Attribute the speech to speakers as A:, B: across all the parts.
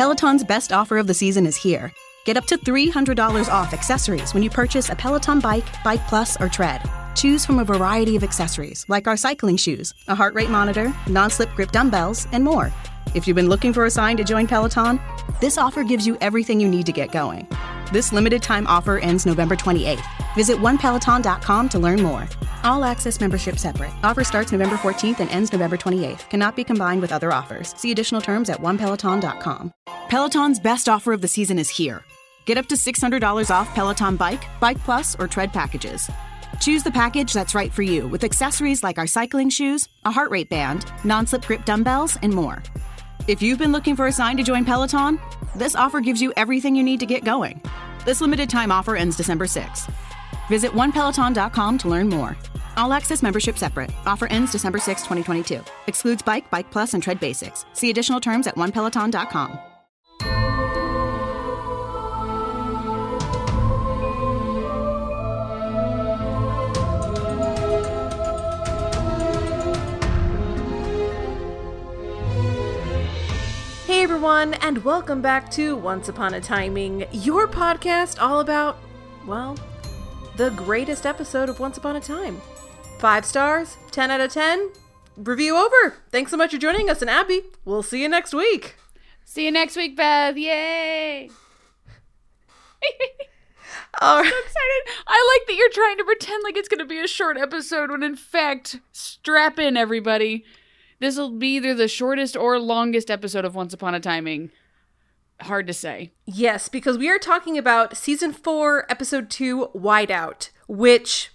A: Peloton's best offer of the season is here. Get up to $300 off accessories when you purchase a Peloton bike, Bike Plus, or Tread. Choose from a variety of accessories like our cycling shoes, a heart rate monitor, non slip grip dumbbells, and more. If you've been looking for a sign to join Peloton, this offer gives you everything you need to get going. This limited time offer ends November 28th. Visit onepeloton.com to learn more. All access membership separate. Offer starts November 14th and ends November 28th. Cannot be combined with other offers. See additional terms at onepeloton.com. Peloton's best offer of the season is here. Get up to $600 off Peloton Bike, Bike Plus, or Tread packages. Choose the package that's right for you with accessories like our cycling shoes, a heart rate band, non slip grip dumbbells, and more. If you've been looking for a sign to join Peloton, this offer gives you everything you need to get going. This limited time offer ends December 6th. Visit onepeloton.com to learn more. All access membership separate. Offer ends December 6, 2022. Excludes bike, bike plus, and tread basics. See additional terms at onepeloton.com.
B: Hey everyone, and welcome back to Once Upon a Timing, your podcast all about, well, the greatest episode of Once Upon a Time. Five stars, 10 out of 10. Review over. Thanks so much for joining us, and Abby, we'll see you next week.
C: See you next week, Beth. Yay!
B: All right.
C: Excited. I like that you're trying to pretend like it's going to be a short episode when in fact, strap in everybody. This will be either the shortest or longest episode of Once Upon a Timing. Hard to say.
B: Yes, because we are talking about season four, episode two, Whiteout, which,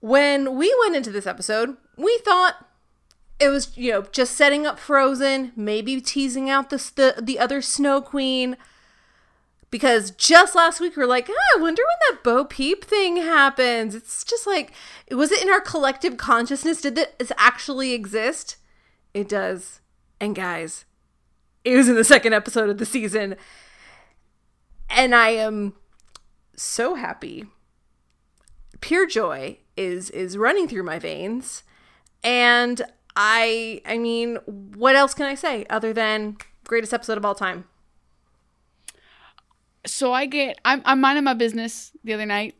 B: when we went into this episode, we thought it was, you know, just setting up Frozen, maybe teasing out the the, the other Snow Queen. Because just last week we were like, ah, I wonder when that Bo Peep thing happens. It's just like, was it in our collective consciousness? Did this actually exist? It does. And guys, it was in the second episode of the season. And I am so happy. Pure joy is is running through my veins. And I I mean, what else can I say other than greatest episode of all time?
C: So I get, I'm, I'm minding my business the other night,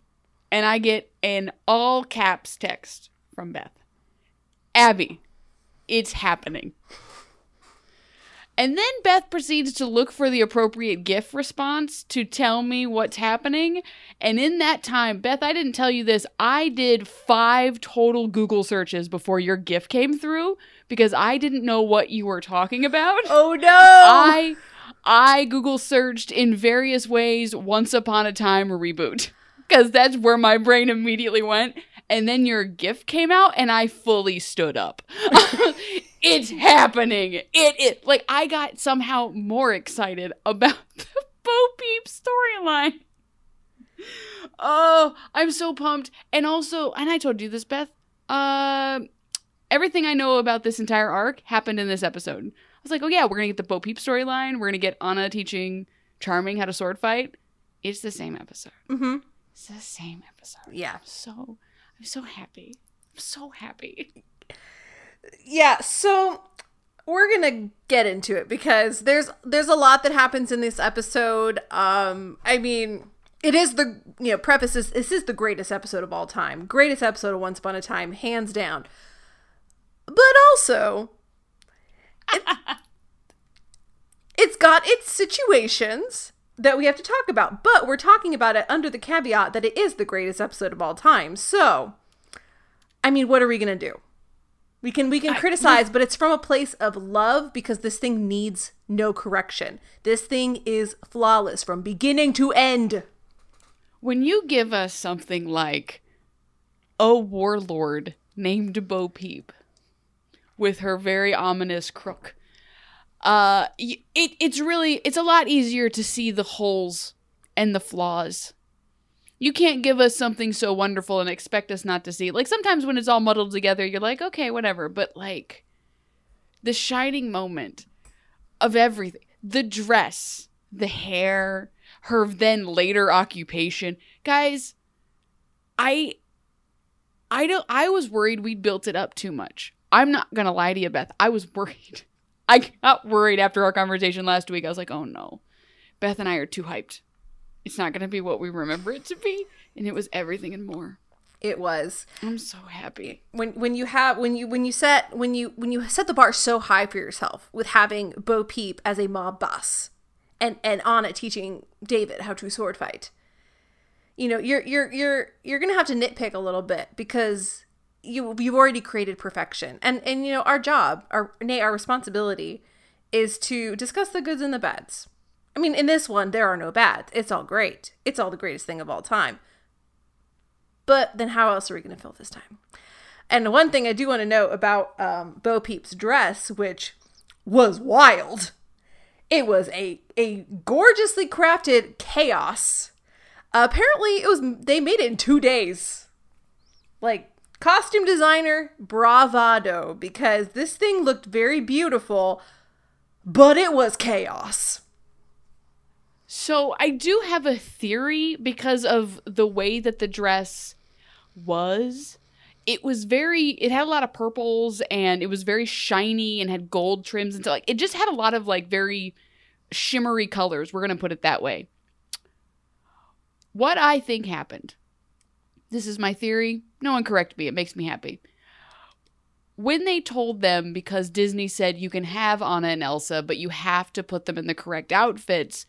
C: and I get an all caps text from Beth Abby, it's happening. And then Beth proceeds to look for the appropriate GIF response to tell me what's happening. And in that time, Beth, I didn't tell you this. I did five total Google searches before your GIF came through because I didn't know what you were talking about.
B: Oh no!
C: I I Google searched in various ways once upon a time reboot because that's where my brain immediately went. And then your GIF came out and I fully stood up. it's happening. It it like I got somehow more excited about the Bo Peep storyline. Oh, I'm so pumped. And also, and I told you this, Beth. Uh, everything I know about this entire arc happened in this episode. I was like, oh yeah, we're gonna get the Bo Peep storyline. We're gonna get Anna teaching Charming how to sword fight. It's the same episode.
B: Mm-hmm.
C: It's the same episode.
B: Yeah.
C: I'm so, I'm so happy. I'm so happy.
B: Yeah, so we're gonna get into it because there's there's a lot that happens in this episode. Um, I mean, it is the you know preface is this is the greatest episode of all time, greatest episode of Once Upon a Time, hands down. But also, it, it's got its situations that we have to talk about, but we're talking about it under the caveat that it is the greatest episode of all time. So, I mean, what are we gonna do? We can we can criticize, but it's from a place of love because this thing needs no correction. This thing is flawless from beginning to end.
C: When you give us something like a warlord named Bo Peep with her very ominous crook, uh, it it's really it's a lot easier to see the holes and the flaws. You can't give us something so wonderful and expect us not to see. it. Like sometimes when it's all muddled together, you're like, okay, whatever. But like the shining moment of everything, the dress, the hair, her then later occupation, guys. I, I don't. I was worried we'd built it up too much. I'm not gonna lie to you, Beth. I was worried. I got worried after our conversation last week. I was like, oh no. Beth and I are too hyped. It's not going to be what we remember it to be. And it was everything and more.
B: It was
C: I'm so happy.
B: when when you have when you when you set when you when you set the bar so high for yourself with having Bo Peep as a mob boss and and Anna teaching David how to sword fight. You know, you're you're you're you're gonna have to nitpick a little bit because you you've already created perfection. And and you know, our job, our nay, our responsibility is to discuss the goods and the bads. I mean, in this one, there are no bads. It's all great. It's all the greatest thing of all time. But then how else are we going to fill this time? And one thing I do want to note about um, Bo Peep's dress, which was wild. It was a a gorgeously crafted chaos. apparently, it was they made it in two days. Like costume designer bravado because this thing looked very beautiful, but it was chaos.
C: So I do have a theory because of the way that the dress was. It was very it had a lot of purples and it was very shiny and had gold trims and so like it just had a lot of like very shimmery colors. We're going to put it that way. What I think happened. This is my theory. No one correct me. It makes me happy. When they told them because Disney said you can have Anna and Elsa, but you have to put them in the correct outfits,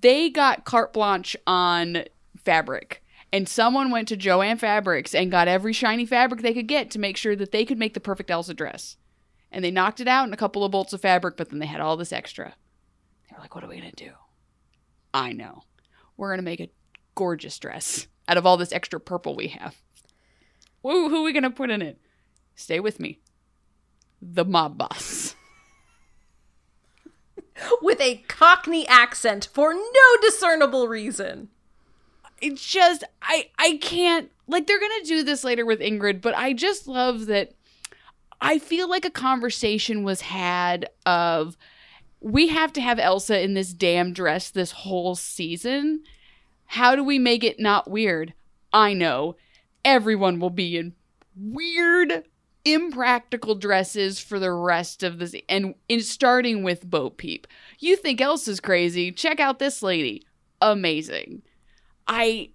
C: they got carte blanche on fabric. And someone went to Jo-Ann Fabrics and got every shiny fabric they could get to make sure that they could make the perfect Elsa dress. And they knocked it out in a couple of bolts of fabric, but then they had all this extra. They were like, what are we going to do? I know. We're going to make a gorgeous dress out of all this extra purple we have. Woo, who are we going to put in it? Stay with me. The mob boss.
B: With a cockney accent for no discernible reason.
C: it's just I I can't like they're gonna do this later with Ingrid, but I just love that I feel like a conversation was had of we have to have Elsa in this damn dress this whole season. How do we make it not weird? I know. Everyone will be in weird, impractical dresses for the rest of this and in starting with Bo Peep. You think else is crazy? Check out this lady. Amazing. I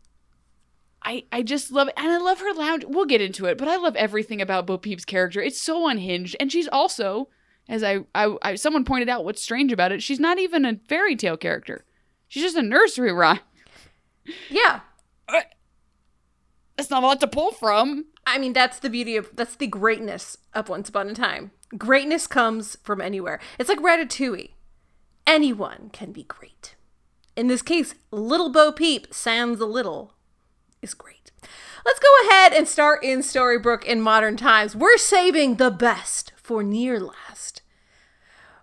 C: I I just love it. And I love her lounge. We'll get into it, but I love everything about Bo Peep's character. It's so unhinged. And she's also, as I, I, I someone pointed out what's strange about it, she's not even a fairy tale character. She's just a nursery rhyme.
B: Yeah.
C: That's not a lot to pull from.
B: I mean, that's the beauty of that's the greatness of Once Upon a Time. Greatness comes from anywhere. It's like Ratatouille. Anyone can be great. In this case, Little Bo Peep, sounds a little, is great. Let's go ahead and start in Storybrooke in modern times. We're saving the best for near last.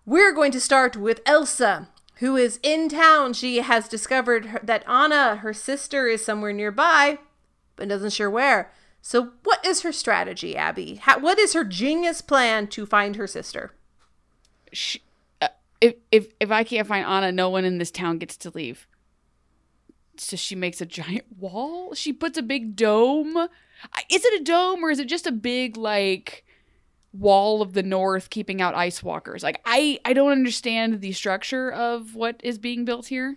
B: We're going to start with Elsa, who is in town. She has discovered her, that Anna, her sister, is somewhere nearby, but doesn't sure where. So, what is her strategy, Abby? How, what is her genius plan to find her sister?
C: She, uh, if if if I can't find Anna, no one in this town gets to leave. So she makes a giant wall. She puts a big dome. Is it a dome or is it just a big like wall of the north keeping out ice walkers? Like I I don't understand the structure of what is being built here.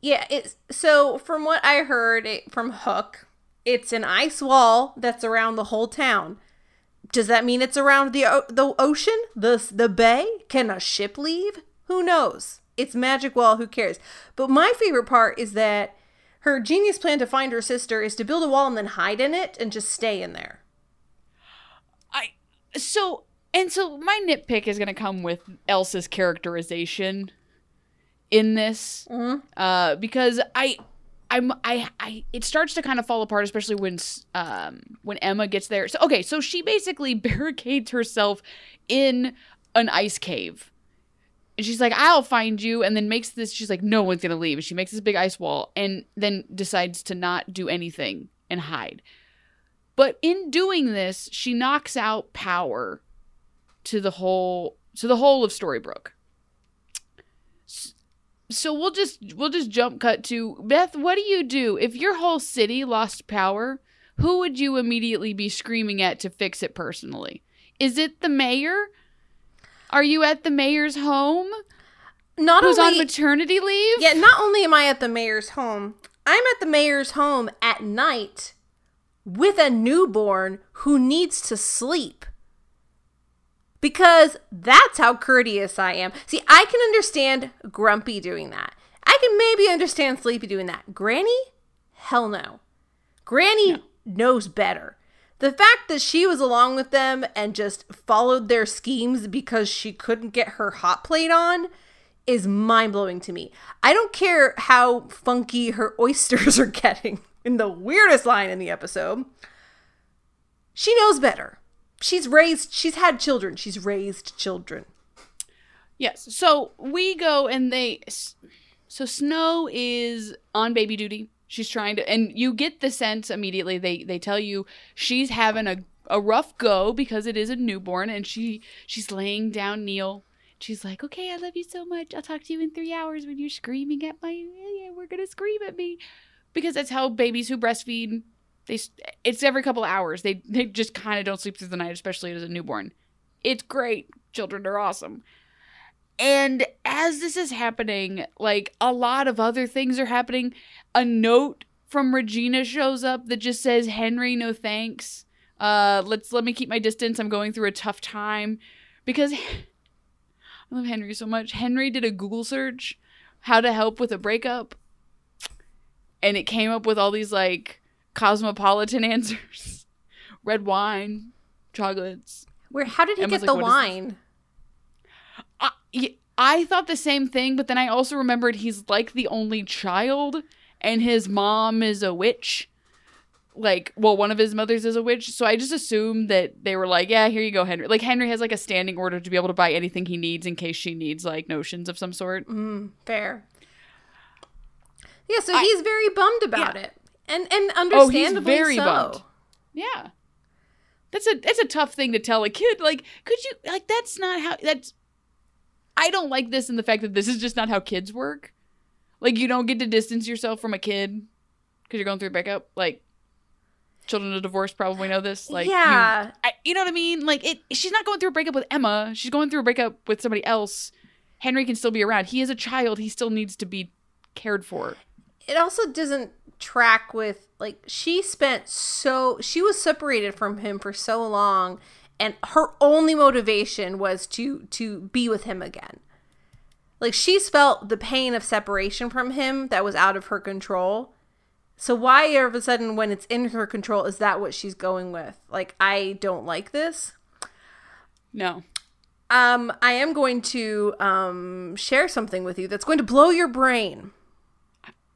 B: Yeah, it's so from what I heard from Hook, it's an ice wall that's around the whole town. Does that mean it's around the the ocean, the the bay? Can a ship leave? Who knows? It's magic wall. Who cares? But my favorite part is that her genius plan to find her sister is to build a wall and then hide in it and just stay in there.
C: So and so my nitpick is going to come with Elsa's characterization in this uh because I I'm I I it starts to kind of fall apart especially when um when Emma gets there. So okay, so she basically barricades herself in an ice cave. And she's like, I'll find you. And then makes this, she's like, no one's going to leave. And she makes this big ice wall and then decides to not do anything and hide. But in doing this, she knocks out power to the whole to the whole of Storybrooke. So we'll just we'll just jump cut to Beth, what do you do if your whole city lost power? Who would you immediately be screaming at to fix it personally? Is it the mayor? Are you at the mayor's home?
B: Not
C: Who's
B: only
C: on maternity leave?
B: Yeah, not only am I at the mayor's home, I'm at the mayor's home at night with a newborn who needs to sleep. Because that's how courteous I am. See, I can understand Grumpy doing that. I can maybe understand Sleepy doing that. Granny? Hell no. Granny knows better. The fact that she was along with them and just followed their schemes because she couldn't get her hot plate on is mind blowing to me. I don't care how funky her oysters are getting in the weirdest line in the episode. She knows better. She's raised, she's had children, she's raised children.
C: Yes. So we go and they. So Snow is on baby duty. She's trying to, and you get the sense immediately. They they tell you she's having a a rough go because it is a newborn, and she she's laying down Neal. She's like, "Okay, I love you so much. I'll talk to you in three hours when you're screaming at my. Yeah, we're gonna scream at me." Because that's how babies who breastfeed they it's every couple hours. They they just kind of don't sleep through the night especially as a newborn. It's great. Children are awesome. And as this is happening like a lot of other things are happening. A note from regina shows up that just says henry no thanks. Uh let's let me keep my distance. I'm going through a tough time. Because i love henry so much. Henry did a google search how to help with a breakup and it came up with all these like cosmopolitan answers red wine chocolates
B: Where how did he
C: Emma's
B: get
C: like,
B: the
C: "What is this?"
B: wine?
C: I, y- I thought the same thing but then i also remembered he's like the only child and his mom is a witch like well one of his mothers is a witch so i just assumed that they were like yeah here you go henry like henry has like a standing order to be able to buy anything he needs in case she needs like notions of some sort
B: Mm, fair. Yeah, so
C: I-
B: he's very bummed about
C: Yeah.
B: it. And and
C: Oh, he's
B: understandably
C: very
B: so.
C: bummed. Yeah. That's a that's a tough thing to tell a kid. Like, could you like that's not how that's I don't like this in the fact that this is just not how kids work. Like you don't get to distance yourself from a kid because you're going through a breakup. Like children of divorce probably know this. Like you-
B: yeah.
C: I, you know what I mean? Like it she's not going through a breakup with Emma. She's going through a breakup with somebody else. Henry can still be around. He is a child. He still needs to be cared for.
B: It also doesn't track with like she spent so she was separated from him for so long and her only motivation was to to be with him again. Like she's felt the pain of separation from him that was out of her control. So why all of a sudden when it's in her control is that what she's going with? Like i don't like this.
C: No.
B: um i am going to um share something with you that's going to blow your brain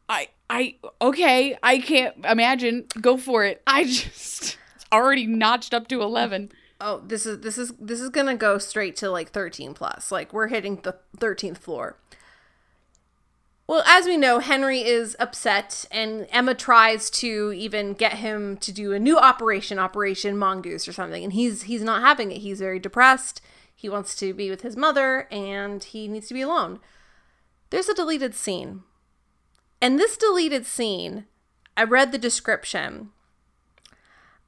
C: I I okay, I can't imagine. Go for it. I just already notched up to 11.
B: Oh, this is this is this is gonna go straight to like thirteen plus. Like we're hitting the thirteenth floor. Well, as we know, Henry is upset, and Emma tries to even get him to do a new operation, Operation Mongoose or something, and he's he's not having it. He's very depressed. He wants to be with his mother, and he needs to be alone. There's a deleted scene, and this deleted scene, I read the description.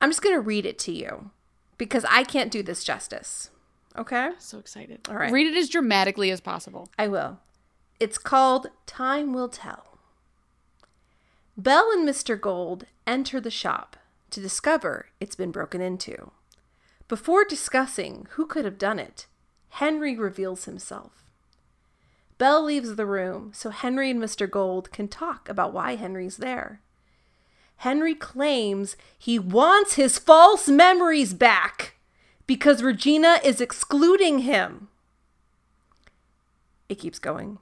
B: I'm just gonna read it to you because I can't do this justice. Okay?
C: So excited.
B: All right.
C: Read it as dramatically as possible.
B: I will. It's called Time Will Tell. Belle and Mr. Gold enter the shop to discover it's been broken into. Before discussing who could have done it, Henry reveals himself. Belle leaves the room so Henry and Mr. Gold can talk about why Henry's there. Henry claims he wants his false memories back because Regina is excluding him. It keeps going.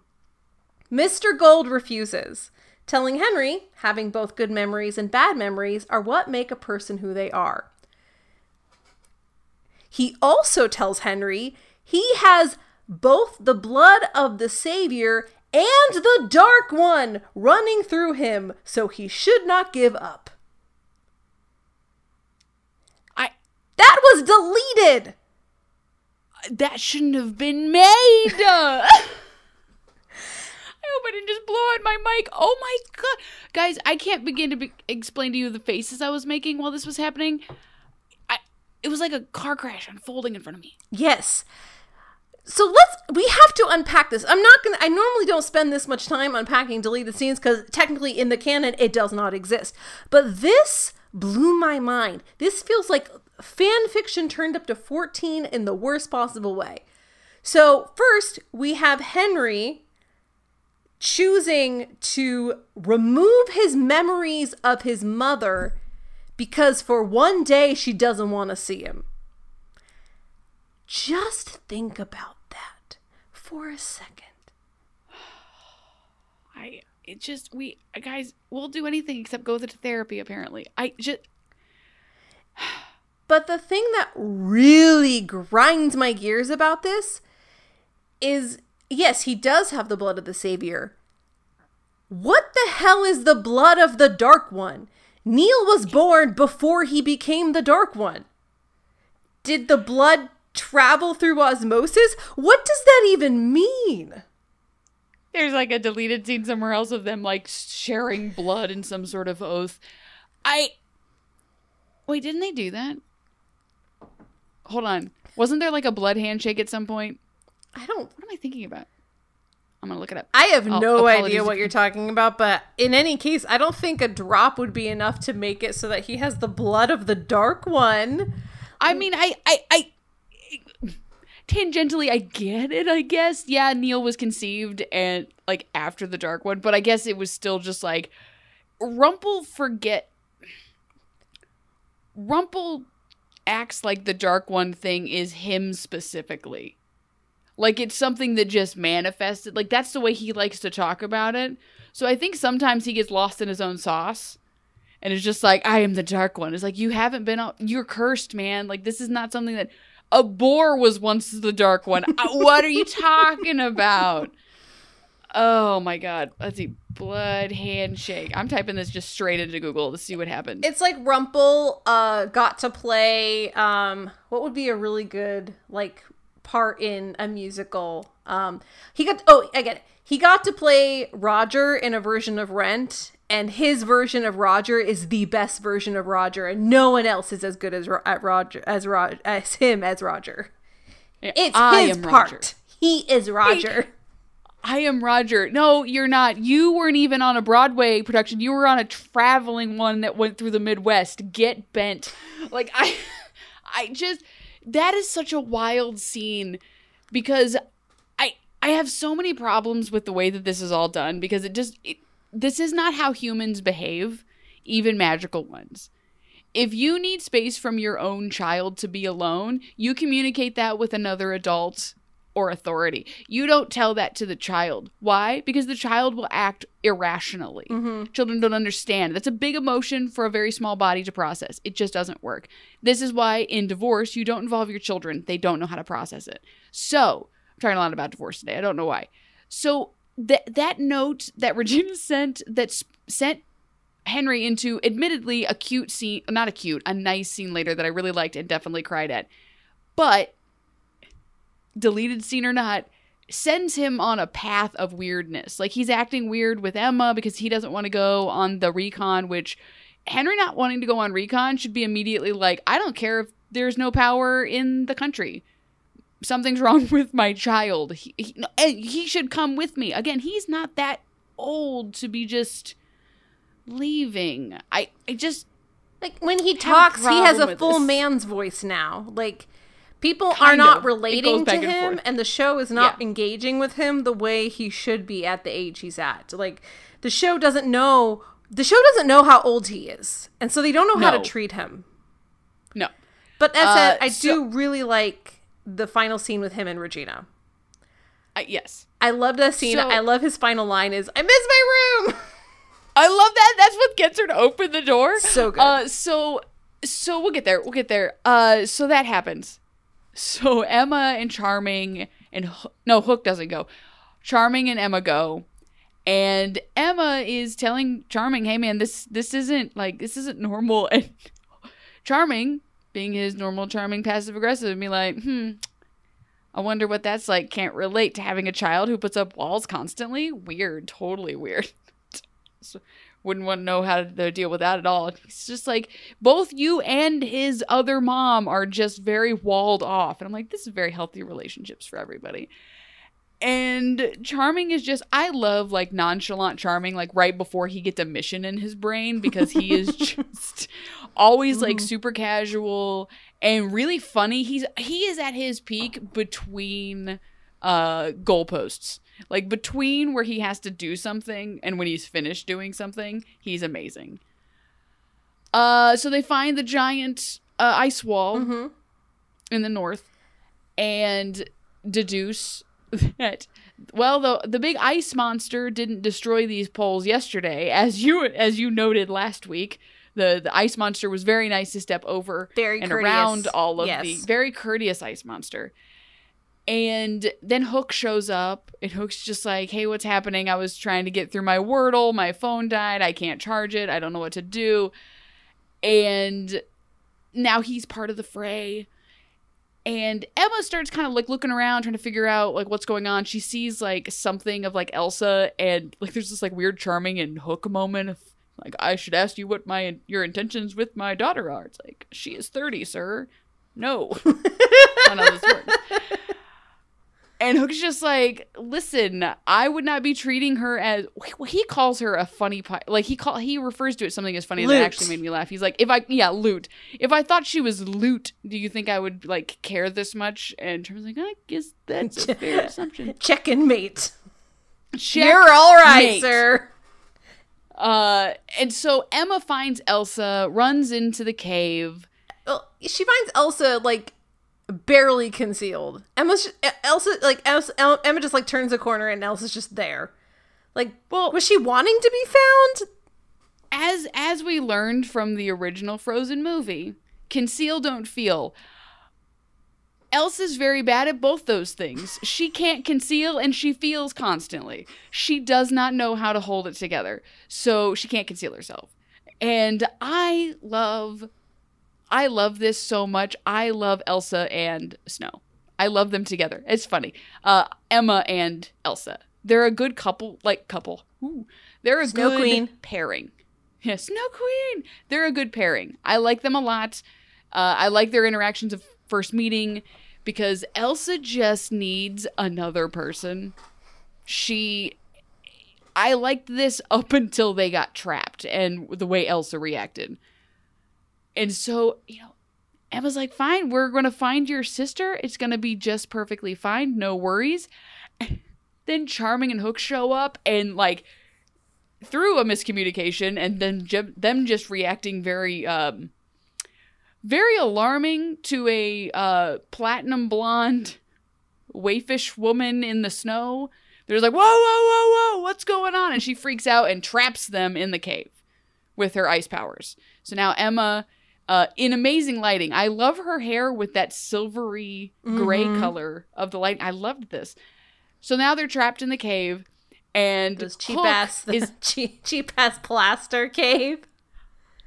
B: Mr. Gold refuses, telling Henry having both good memories and bad memories are what make a person who they are. He also tells Henry he has both the blood of the Savior and the Dark One running through him, so he should not give up.
C: I
B: That was deleted!
C: that shouldn't have been made. I hope I didn't just blow out my mic. Oh my god. Guys, I can't begin to be- explain to you the faces I was making while this was happening. I it was like a car crash unfolding in front of me.
B: Yes. So let's we have to unpack this. I'm not gonna I normally don't spend this much time unpacking deleted scenes because technically in the canon it does not exist. But this blew my mind. This feels like fan fiction turned up to 14 in the worst possible way. So first we have Henry choosing to remove his memories of his mother because for one day she doesn't want to see him. Just think about for a second.
C: I it just we guys we'll do anything except go to therapy apparently. I just
B: But the thing that really grinds my gears about this is yes, he does have the blood of the Savior. What the hell is the blood of the Dark One? Neal was born before he became the Dark One. Did the blood travel through osmosis? What does that even mean?
C: there's like a deleted scene somewhere else of them like sharing blood in some sort of oath. I Wait, didn't they do that? Hold on. Wasn't there like a blood handshake at some point?
B: I don't
C: What am I thinking about? I'm gonna look it up.
B: I have
C: Oh,
B: no idea what you're talking about, but in any case, I don't think a drop would be enough to make it so that he has the blood of the dark one.
C: I mean, I, I, I, tangentially, I get it. I guess, yeah. Neal was conceived and like after the Dark One, but I guess it was still just like Rumple forget. Rumple acts like the Dark One thing is him specifically. Like it's something that just manifested. Like that's the way he likes to talk about it. So I think sometimes he gets lost in his own sauce and it's just like I am the dark one. It's like you haven't been. You're cursed, man. Like this is not something that a boar was once the dark one. Uh, what are you talking about? Oh my god. Let's see. Blood handshake. I'm typing this just straight into Google to see what happens.
B: It's like Rumple uh, got to play um, what would be a really good like part in a musical. Um, he got oh I get it. He got to play Roger in a version of Rent, and his version of Roger is the best version of Roger, and no one else is as good as Ro- at Roger as as him as Roger.
C: Yeah,
B: It's
C: I
B: his
C: am
B: part.
C: Roger.
B: He is Roger.
C: I am Roger. No, you're not. You weren't even on a Broadway production. You were on a traveling one that went through the Midwest. Get bent. Like I I just that is such a wild scene because I I have so many problems with the way that this is all done because it just it, this is not how humans behave, even magical ones. If you need space from your own child to be alone, you communicate that with another adult or authority. You don't tell that to the child. Why? Because the child will act irrationally. Mm-hmm. Children don't understand. That's a big emotion for a very small body to process. It just doesn't work. This is why in divorce, you don't involve your children. They don't know how to process it. So, I'm talking a lot about divorce today. I don't know why. So, that that note that Regina sent that sent Henry into admittedly a cute scene, not a cute, a nice scene later that I really liked and definitely cried at. But deleted scene or not, sends him on a path of weirdness. Like he's acting weird with Emma because he doesn't want to go on the recon, which Henry not wanting to go on recon should be immediately like, I don't care if there's no power in the country. Something's wrong with my child. He, he, and he should come with me. Again, he's not that old to be just leaving. I, I just
B: Like when he talks, he has a full
C: this.
B: man's voice now. Like people are not
C: of.
B: Relating to
C: and
B: him,
C: forth.
B: and the show is not
C: Yeah.
B: engaging with him the way he should be at the age he's at. Like the show doesn't know. The show doesn't know how old he is, and so they don't know how to treat him.
C: no.
B: But as said,
C: Uh,
B: I
C: so-
B: do really like the final scene with him and Regina.
C: I, yes.
B: I love that scene.
C: So-
B: I love his final line is "I miss my room."
C: I love that. That's what gets her to open the door.
B: So good.
C: Uh, so, so we'll get there. We'll get there. Uh, so that happens. So Emma and Charming and Ho- no Hook doesn't go. Charming and Emma go, and Emma is telling Charming, "Hey man, this this isn't like this isn't normal." And Charming, being his normal charming passive aggressive, and be like, "Hmm." I wonder what that's like. Can't relate to having a child who puts up walls constantly. Weird, totally weird. so, wouldn't want to know how to deal with that at all. He's just like, both you and his other mom are just very walled off. And I'm like, this is very healthy relationships for everybody. And Charming is just, I love like nonchalant Charming, like right before he gets a mission in his brain because he is just always like super casual and really funny. He's, he is at his peak between uh goalposts. Like between where he has to do something and when he's finished doing something, he's amazing. Uh so they find the giant uh, ice wall
B: Mm-hmm.
C: in the north and deduce that well the the big ice monster didn't destroy these poles yesterday as you as you noted last week the the ice monster was very nice to step over
B: Very
C: and
B: courteous.
C: around all of the very courteous ice monster and then Hook shows up, and Hook's just like, hey, what's happening? I was trying to get through my Wordle. My phone died. I can't charge it. I don't know what to do. And now he's part of the fray. And Emma starts kind of like looking around, trying to figure out like what's going on. She sees like something of like Elsa, and like there's this like weird charming and Hook moment of like I should ask you what my your intentions with my daughter are. It's like she is thirty, sir. No, this works. And Hook's just like, listen, I would not be treating her as well, he calls her a funny pie. Like he call he refers to it something as funny
B: Loot.
C: that actually made me laugh. He's like, if I yeah, loot. If I thought she was loot, do you think I would like care this much? And Terms like, I guess that's a fair assumption.
B: Check and mate.
C: Check,
B: You're all right,
C: mate.
B: sir.
C: Uh, and so Emma finds Elsa, runs into the cave.
B: Well, she finds Elsa like barely concealed. Emma's just, Elsa like Elsa, El- Emma just like turns a corner and Elsa's just there. Like,
C: Well-
B: was she wanting to be found?
C: as as we learned from the original Frozen movie, conceal don't feel. Elsa's very bad at both those things. She can't conceal and she feels constantly. She does not know how to hold it together. So she can't conceal herself. And I love I love this so much. I love Elsa and Snow. I love them together. It's funny. Uh Emma and Elsa. They're a good couple, like couple. Ooh. They're a
B: Snow
C: good
B: Queen.
C: pairing. Yeah, Snow Queen. They're a good pairing. I like them a lot. Uh, I like their interactions of first meeting because Elsa just needs another person. She. I liked this up until they got trapped and the way Elsa reacted. And so, you know, Emma's like, fine, we're going to find your sister. It's going to be just perfectly fine. No worries. then Charming and Hook show up and, like, through a miscommunication and then ju- them just reacting very um very alarming to a uh platinum blonde wayfish woman in the snow. They're like whoa whoa whoa whoa what's going on? And she freaks out and traps them in the cave with her ice powers. So now emma uh, in amazing lighting i love her hair with that silvery gray color of the light. I loved this. So now they're trapped in the cave and
B: Those cheap
C: Hook
B: ass
C: is
B: cheap, cheap ass plaster cave.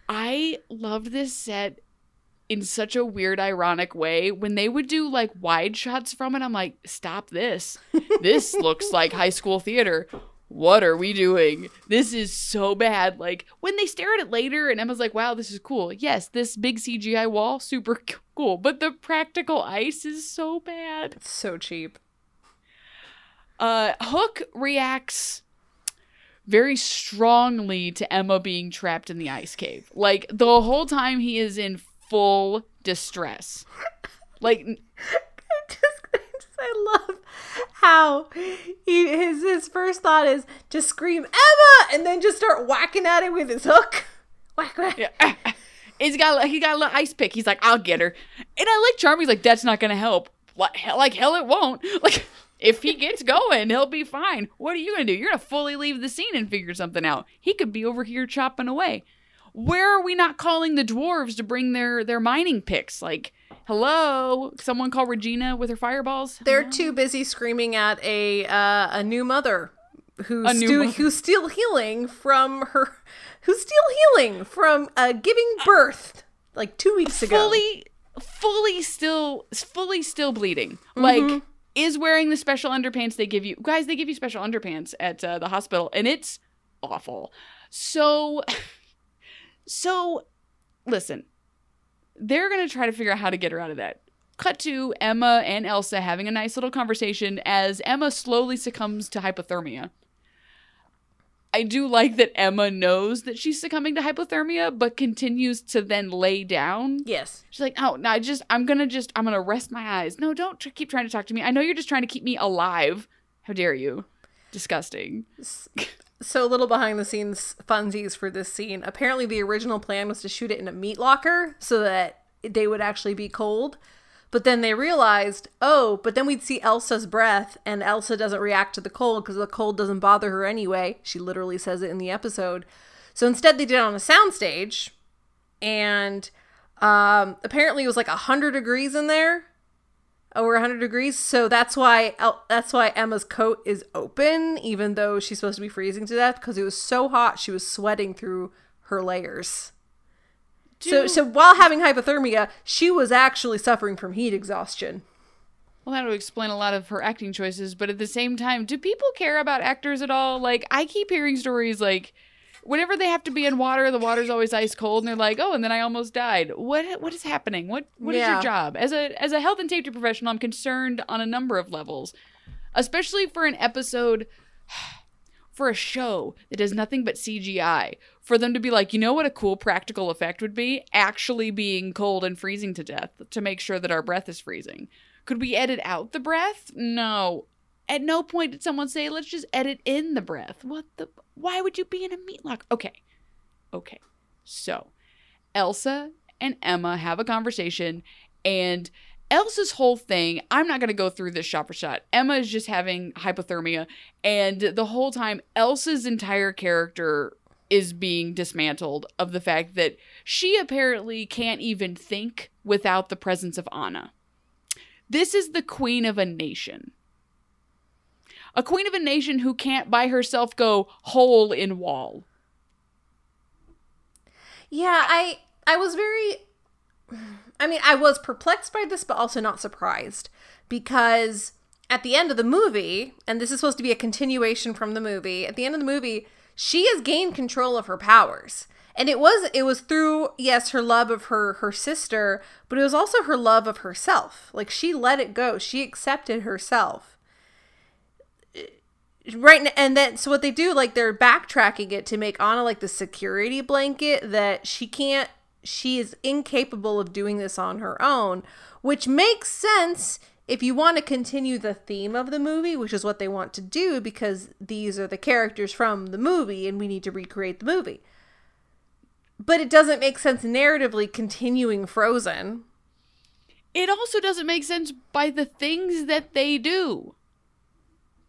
C: I loved this set in such a weird, ironic way. When they would do like wide shots from it, I'm like, stop this. This looks like high school theater. What are we doing? This is so bad. Like when they stare at it later, and Emma's like, wow, this is cool. Yes, this big CGI wall, super cool. But the practical ice is so bad.
B: So cheap.
C: Uh, Hook reacts very strongly to Emma being trapped in the ice cave. Like the whole time he is in full distress. Like
B: just, just I love how he his his first thought is just scream Emma and then just start whacking at it with his hook. Whack whack.
C: he's got he got a little ice pick. He's like, I'll get her. And I like Charming. He's like, that's not gonna help. Like hell, like hell, it won't. Like if he gets going, he'll be fine. What are you gonna do? You're gonna fully leave the scene and figure something out. He could be over here chopping away. Where are we not calling the dwarves to bring their their mining picks? Like, hello, someone call Regina with her fireballs.
B: They're too busy screaming at a uh, a new mother who's stu-
C: mother.
B: who's still healing from her who's still healing from uh, giving birth like two weeks ago.
C: fully fully still fully still bleeding like is wearing the special underpants they give you guys they give you special underpants at uh, the hospital and it's awful So, so listen, they're going to try to figure out how to get her out of that. Cut to Emma and Elsa having a nice little conversation as Emma slowly succumbs to hypothermia. I do like that Emma knows that she's succumbing to hypothermia, but continues to then lay down.
B: Yes.
C: She's like, "Oh, no, I just, I'm gonna just, I'm gonna rest my eyes. No, don't tr- keep trying to talk to me. I know you're just trying to keep me alive. How dare you? Disgusting."
B: So, a little behind the scenes funsies for this scene. Apparently, the original plan was to shoot it in a meat locker so that they would actually be cold. But then they realized, oh, but then we'd see Elsa's breath, and Elsa doesn't react to the cold because the cold doesn't bother her anyway. She literally says it in the episode. So instead, they did it on a soundstage, and um, apparently it was like 100 degrees in there over 100 degrees. So that's why that's why emma's coat is open even though she's supposed to be freezing to death because it was so hot she was sweating through her layers. So so while having hypothermia she was actually suffering from heat exhaustion.
C: Well, that would explain a lot of her acting choices, but at the same time, do people care about actors at all? Like, I keep hearing stories like, whenever they have to be in water, the water's always ice cold, and they're like, "Oh, and then I almost died." What What is happening? What What is
B: Yeah.
C: your job as a as a health and safety professional? I'm concerned on a number of levels, especially for an episode. For a show that does nothing but CGI, for them to be like, you know what a cool practical effect would be? Actually being cold and freezing to death to make sure that our breath is freezing. Could we edit out the breath? No. At no point did someone say, let's just edit in the breath. What the? Why would you be in a meat lock? Okay. Okay. So, Elsa and Emma have a conversation, and Elsa's whole thing, I'm not going to go through this shot for shot. Emma is just having hypothermia, and the whole time, Elsa's entire character is being dismantled of the fact that she apparently can't even think without the presence of Anna. This is the queen of a nation. A queen of a nation who can't by herself go hole in wall.
B: yeah i i was very i mean i was perplexed by this but also not surprised. Because at the end of the movie and this is supposed to be a continuation from the movie at the end of the movie she has gained control of her powers. And it was it was through yes her love of her her sister but it was also her love of herself. Like she let it go. She accepted herself right and then so what they do like they're backtracking it to make anna like the security blanket that she can't she is incapable of doing this on her own which makes sense if you want to continue the theme of the movie which is what they want to do because these are the characters from the movie and we need to recreate the movie but it doesn't make sense narratively continuing frozen
C: It also doesn't make sense by the things that they do.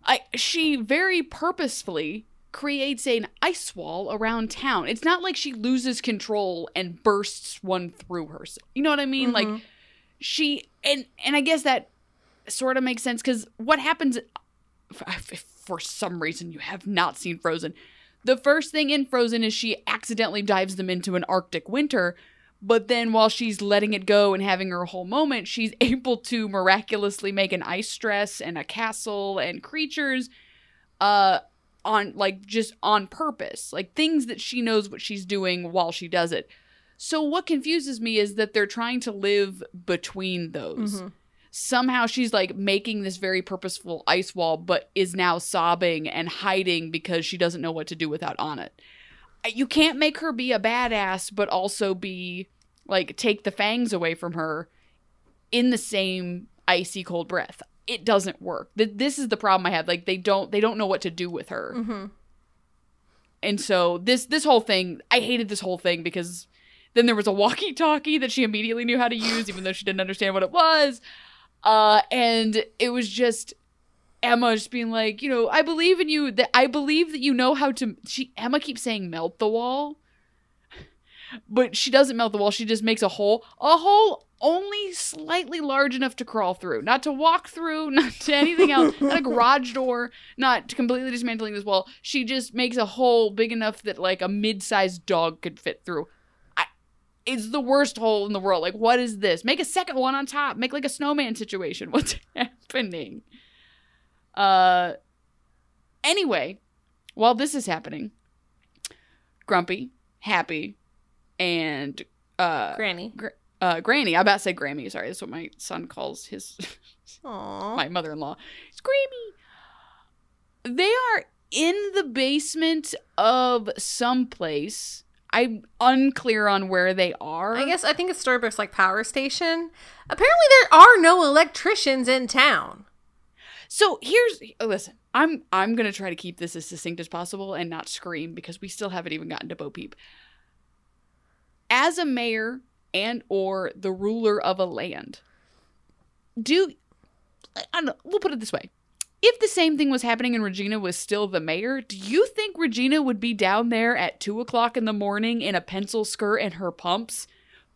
C: I she very purposefully creates an ice wall around town. It's not like she loses control and bursts one through her. You know what I mean? Mm-hmm. Like she and and I guess that sort of makes sense cuz what happens if if for some reason you have not seen Frozen, the first thing in Frozen is she accidentally dives them into an Arctic winter, but then while she's letting it go and having her whole moment, she's able to miraculously make an ice dress and a castle and creatures uh on like just on purpose. Like things that she knows what she's doing while she does it. So what confuses me is that they're trying to live between those somehow she's like making this very purposeful ice wall, but is now sobbing and hiding because she doesn't know what to do without on it. You can't make her be a badass, but also be like take the fangs away from her in the same icy cold breath. It doesn't work. Th- This is the problem I have. Like they don't they don't know what to do with her. And so this this whole thing, I hated this whole thing because then there was a walkie-talkie that she immediately knew how to use, even though she didn't understand what it was. Uh, and it was just Emma just being like, you know, I believe in you. That I believe that you know how to. She Emma keeps saying melt the wall, but she doesn't melt the wall. She just makes a hole, a hole only slightly large enough to crawl through, not to walk through, not to anything else, not a garage door, not to completely dismantling this wall. She just makes a hole big enough that like a mid-sized dog could fit through. I, it's the worst hole in the world. Like, what is this? Make a second one on top. Make like a snowman situation. What's happening? Uh. Anyway, while this is happening, Grumpy, Happy, and uh,
B: Granny.
C: Gr- uh, Granny. I about to say Grammy. Sorry, that's what my son calls his my mother-in-law. It's Grammy. They are in the basement of some place. I'm unclear on where they are.
B: I guess I think it's Storybrooke's like power station. Apparently, there are no electricians in town.
C: So here's oh, listen. I'm I'm gonna try to keep this as succinct as possible and not scream because we still haven't even gotten to Bo Peep. As a mayor and or the ruler of a land, do I don't know, we'll put it this way. If the same thing was happening and Regina was still the mayor, do you think Regina would be down there at two o'clock in the morning in a pencil skirt and her pumps,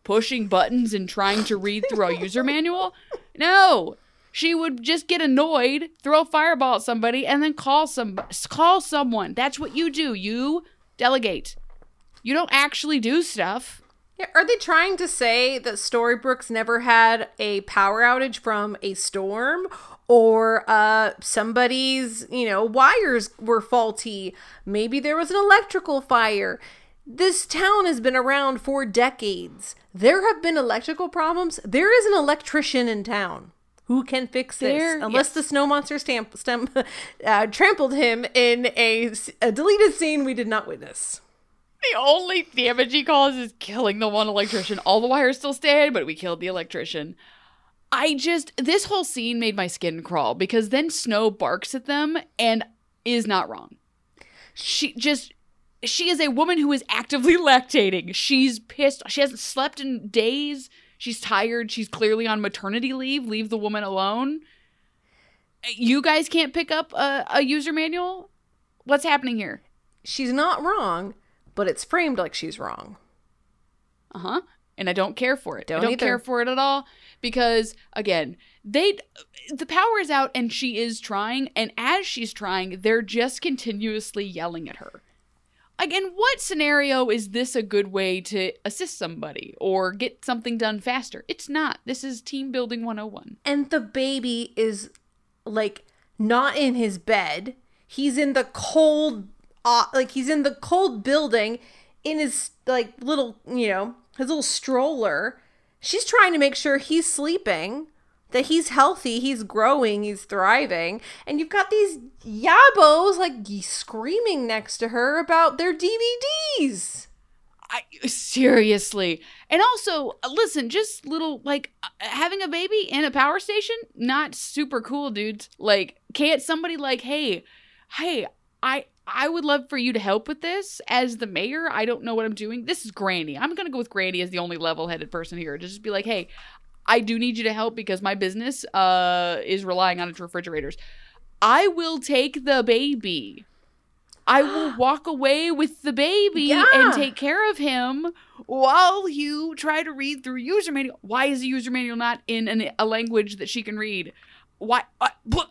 C: pushing buttons and trying to read through a user manual? No, she would just get annoyed, throw a fireball at somebody, and then call some call someone. That's what you do. You delegate. You don't actually do stuff.
B: Yeah, are they trying to say that Storybrooke's never had a power outage from a storm or uh somebody's, you know, wires were faulty? Maybe there was an electrical fire. This town has been around for decades. There have been electrical problems. There is an electrician in town who can fix this
C: There-
B: unless
C: yes.
B: the snow monster stamp, stem, uh, trampled him in a deleted scene we did not witness.
C: The only damage he caused is killing the one electrician. All the wires still stand, but we killed the electrician. I just this whole scene made my skin crawl because then Snow barks at them and is not wrong. She just she is a woman who is actively lactating. She's pissed. She hasn't slept in days. She's tired. She's clearly on maternity leave. Leave the woman alone. You guys can't pick up a, a user manual? What's happening here?
B: She's not wrong, but it's framed like she's wrong.
C: Uh huh. And I don't care for it.
B: Don't
C: I don't
B: either.
C: care for it at all because again, they the power is out and she is trying, and as she's trying, they're just continuously yelling at her. Again, what scenario is this a good way to assist somebody or get something done faster? It's not. This is team building 101.
B: and the baby is like not in his bed he's in the cold uh, like he's in the cold building in his like little you know his little stroller she's trying to make sure he's sleeping that he's healthy he's growing he's thriving and you've got these yabos like screaming next to her about their dvds
C: I seriously. And also, uh, listen, just little like uh, having a baby in a power station, not super cool, dudes. Like, can't somebody like, hey, hey, I I would love for you to help with this as the mayor. I don't know what I'm doing. This is Granny. I'm gonna go with Granny as the only level-headed person here. To just be like, hey, I do need you to help because my business uh is relying on its refrigerators. I will take the baby. I will walk away with the baby
B: Yeah.
C: and take care of him while you try to read through user manual. Why is the user manual not in an, a language that she can read? Why? Uh, da,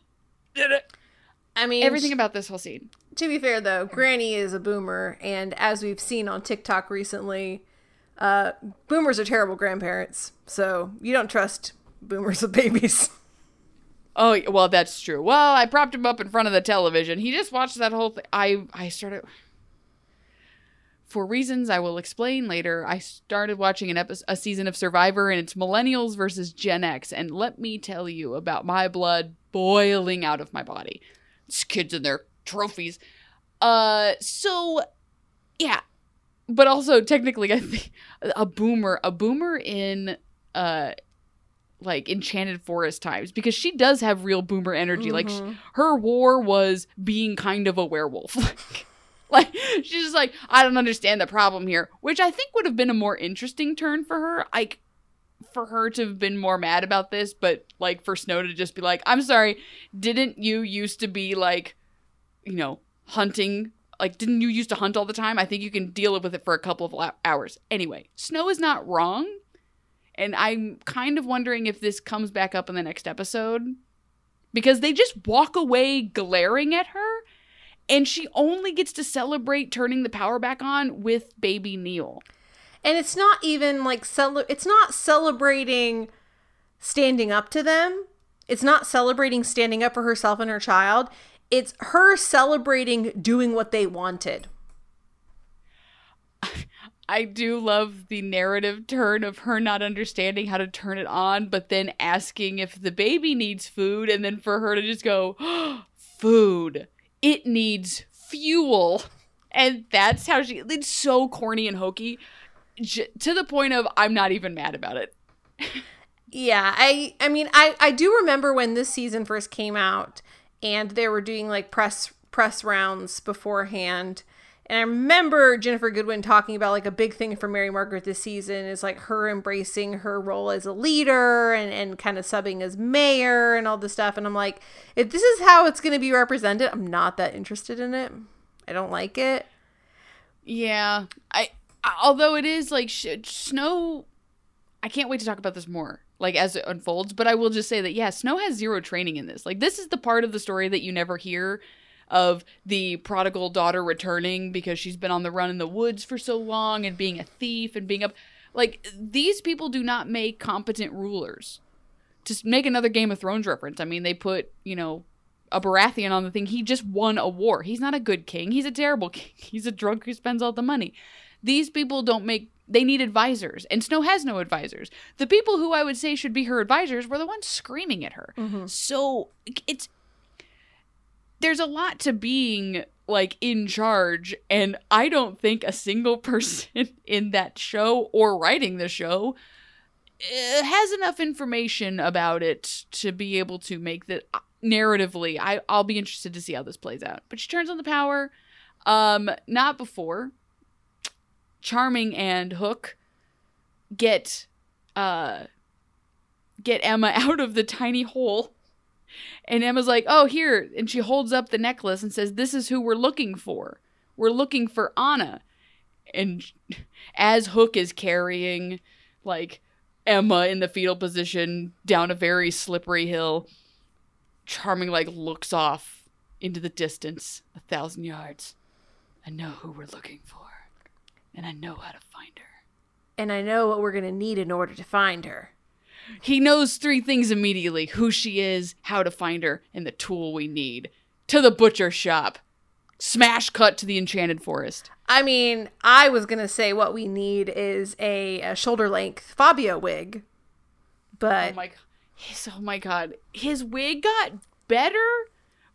C: da.
B: i mean
C: Everything about this whole scene.
B: To be fair, though, Granny is a boomer, and as we've seen on TikTok recently, uh, boomers are terrible grandparents. So you don't trust boomers with babies.
C: Oh well, that's true. Well, I propped him up in front of the television. He just watched that whole thing. I I started for reasons I will explain later. I started watching an episode, a season of Survivor, and it's Millennials versus Gen X. And let me tell you about my blood boiling out of my body. It's kids and their trophies. Uh, so yeah, but also technically, I think a boomer, a boomer in uh like enchanted forest times because she does have real boomer energy. Like sh- her war was being kind of a werewolf. Like she's just like i don't understand the problem here which i think would have been a more interesting turn for her like for her to have been more mad about this but like for snow to just be like i'm sorry didn't you used to be like you know hunting like didn't you used to hunt all the time i think you can deal with it for a couple of hours anyway snow is not wrong and I'm kind of wondering if this comes back up in the next episode because they just walk away glaring at her and she only gets to celebrate turning the power back on with baby Neal.
B: And it's not even like cel- it's not celebrating standing up to them. It's not celebrating standing up for herself and her child. It's her celebrating doing what they wanted.
C: I do love the narrative turn of her not understanding how to turn it on, but then asking if the baby needs food, and then for her to just go, food. It needs fuel. And that's how she, it's so corny and hokey j- to the point of I'm not even mad about it.
B: Yeah, I I mean I I do remember when this season first came out and they were doing like press press rounds beforehand. And I remember Ginnifer Goodwin talking about like a big thing for Mary Margaret this season is like her embracing her role as a leader and, and kind of subbing as mayor and all this stuff. And I'm like, if this is how it's going to be represented, I'm not that interested in it. I don't like it.
C: Yeah, I although it is like Snow, I can't wait to talk about this more like as it unfolds. But I will just say that yeah, Snow has zero training in this. Like this is the part of the story that you never hear of the prodigal daughter returning because she's been on the run in the woods for so long and being a thief and being up. Like these people do not make competent rulers. To make another Game of Thrones reference, I mean they put you know a Baratheon on the thing. He just won a war. He's not a good king. He's a terrible king. He's a drunk who spends all the money. These people don't make they need advisors and snow has no advisors. The people who i would say should be her advisors were the ones screaming at her. Mm-hmm. so it's there's a lot to being like in charge and i don't think a single person in that show or writing the show eh, has enough information about it to be able to make that uh, narratively I, i'll be interested to see how this plays out. But she turns on the power um not before charming and hook get uh get emma out of the tiny hole and Emma's like, "Oh, here." And she holds up the necklace and says, "This is who we're looking for. We're looking for Anna." And as Hook is carrying like Emma in the fetal position down a very slippery hill, Charming like looks off into the distance, a thousand yards. I know who we're looking for, and I know how to find her.
B: And I know what we're going to need in order to find her.
C: He knows three things immediately who she is, how to find her, and the tool we need. To the butcher shop. Smash cut to the enchanted forest.
B: I mean, I was going to say what we need is a, a shoulder length Fabio wig. But.
C: Oh my, his, oh my god. His wig got better,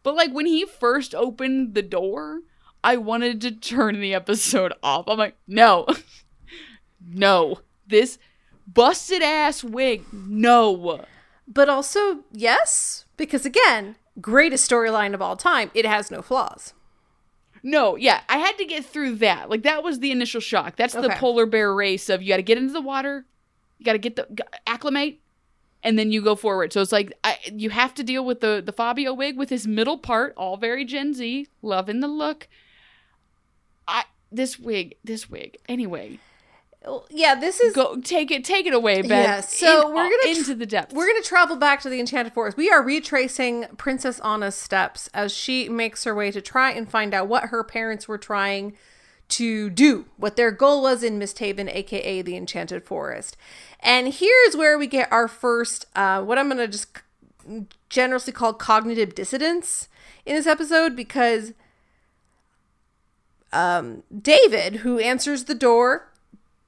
C: but like when he first opened the door, I wanted to turn the episode off. I'm like, no. no. This busted ass wig. No.
B: But also, yes, because again, greatest storyline of all time. It has no flaws.
C: No, yeah, I had to get through that. Like that was the initial shock. That's okay. the polar bear race of you got to get into the water, you got to get the acclimate, and then you go forward. So it's like I, you have to deal with the the Fabio wig with his middle part, all very Gen Z, loving the look. I this wig, this wig. Anyway,
B: yeah, this is
C: go take it take it away, Ben. Yeah,
B: so
C: In,
B: we're gonna
C: into the depths.
B: We're gonna travel back to the Enchanted Forest. We are retracing Princess Anna's steps as she makes her way to try and find out what her parents were trying to do, what their goal was in Misthaven, aka the Enchanted Forest. And here's where we get our first, uh, what I'm gonna just generously call cognitive dissonance in this episode because um, David, who answers the door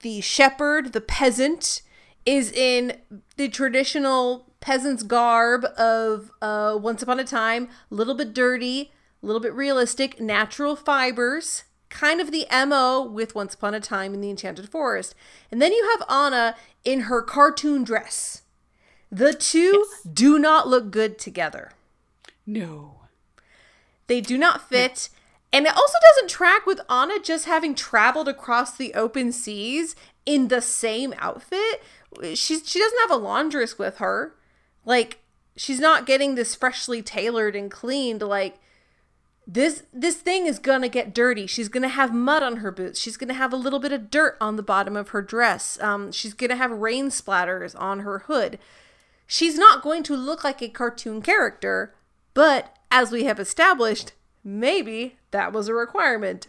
B: the shepherd, the peasant, is in the traditional peasant's garb of uh, Once Upon a Time, a little bit dirty, a little bit realistic, natural fibers, kind of the MO with Once Upon a Time in the Enchanted Forest. And then you have Anna in her cartoon dress. The two yes. do not look good together.
C: No.
B: They do not fit. No. And it also doesn't track with Anna just having traveled across the open seas in the same outfit. She's she doesn't have a laundress with her. Like she's not getting this freshly tailored and cleaned like this this thing is gonna get dirty she's gonna have mud on her boots she's gonna have a little bit of dirt on the bottom of her dress um, she's gonna have rain splatters on her hood she's not going to look like a cartoon character but as we have established maybe that was a requirement,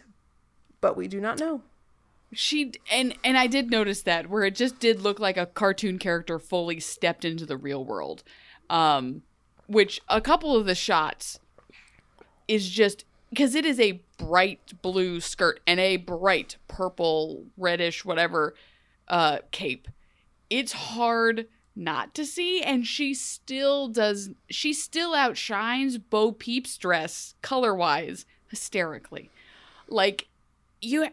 B: but we do not know.
C: She and and I did notice that where it just did look like a cartoon character fully stepped into the real world. Um which a couple of the shots is just because it is a bright blue skirt and a bright purple, reddish, whatever uh, cape. It's hard not to see, and she still does. She still outshines Bo Peep's dress color wise hysterically. Like you,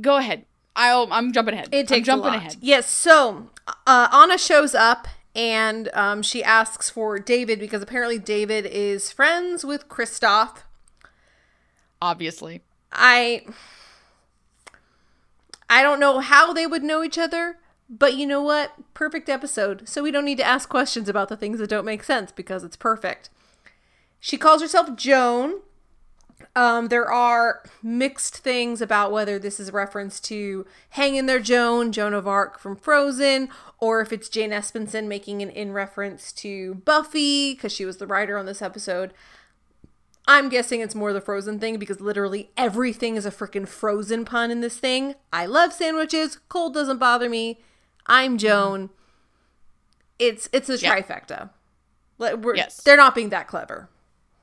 C: go ahead. I'll. I'm jumping ahead.
B: It takes
C: I'm jumping
B: a lot.
C: ahead.
B: Yes. So uh, Anna shows up and um, she asks for David because apparently David is friends with Kristoff.
C: Obviously,
B: I I don't know how they would know each other, but you know what? Perfect episode. So we don't need to ask questions about the things that don't make sense because it's perfect. She calls herself Joan. Um, there are mixed things about whether this is a reference to Hang in There Joan, Joan of Arc from Frozen, or if it's Jane Espenson making an in reference to Buffy, because she was the writer on this episode. I'm guessing it's more the frozen thing because literally everything is a freaking frozen pun in this thing. I love sandwiches. Cold doesn't bother me. I'm Joan. It's it's a
C: Yeah.
B: trifecta. We're-
C: Yes.
B: They're not being that clever.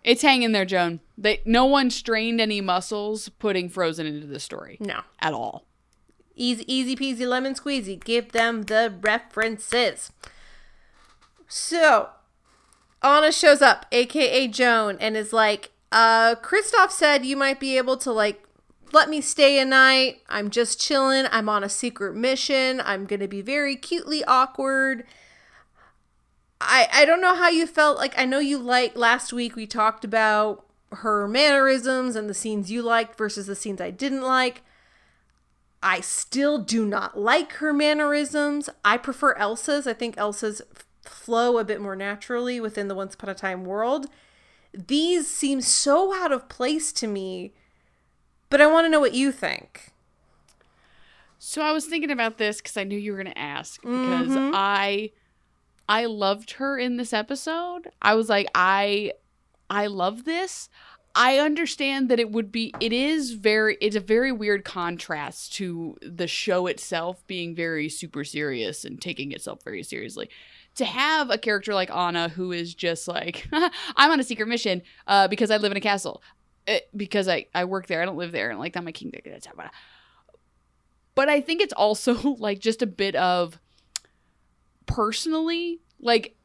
C: it's hanging there, Joan. They no one strained any muscles putting Frozen into the story
B: No.
C: at all.
B: Easy easy peasy lemon squeezy. Give them the references. So Anna shows up, aka Joan, and is like, uh, Kristoff said you might be able to like let me stay a night. I'm just chilling. I'm on a secret mission. I'm gonna be very cutely awkward. I I don't know how you felt. Like I know you like last week we talked about her mannerisms and the scenes you liked versus the scenes I didn't like. I still do not like her mannerisms. I prefer Elsa's. I think Elsa's flow a bit more naturally within the Once Upon a Time world. These seem so out of place to me, but I want to know what you think.
C: So I was thinking about this because I knew you were going to ask because I I loved her in this episode. I was like I I love this. I understand that it would be it is very it's a very weird contrast to the show itself being very super serious and taking itself very seriously. To have a character like Anna who is just like I'm on a secret mission uh, because I live in a castle. Uh, because I, I work there, I don't live there, and like I'm a king. But I think it's also like just a bit of personally, like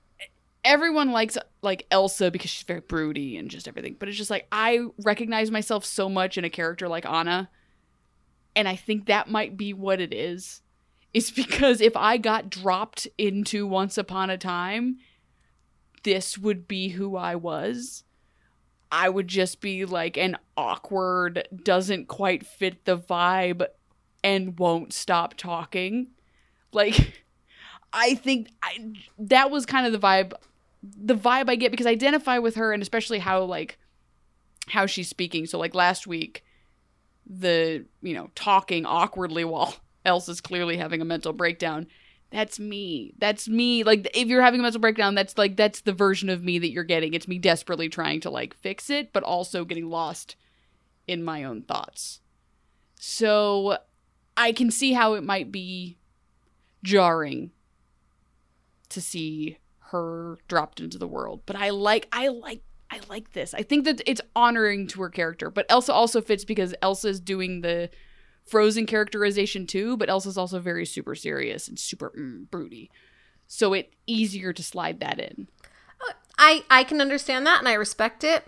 C: everyone likes like Elsa because she's very broody and just everything. But it's just like I recognize myself so much in a character like Anna, and I think that might be what it is. It's because if I got dropped into Once Upon a Time, this would be who I was. I would just be like an awkward, doesn't quite fit the vibe, and won't stop talking. Like, I think I, that was kind of the vibe, the vibe I get because I identify with her and especially how like how she's speaking. So like last week, the you know talking awkwardly while Elsa's clearly having a mental breakdown. That's me. That's me. Like if you're having a mental breakdown, that's like that's the version of me that you're getting. It's me desperately trying to like fix it, but also getting lost in my own thoughts. So I can see how it might be jarring to see her dropped into the world. But I like I like I like this. I think that it's honoring to her character. But Elsa also fits because Elsa's doing the Frozen characterization too, but Elsa's also very super serious and super mm, broody. So it easier to slide that in.
B: I I can understand that and I respect it.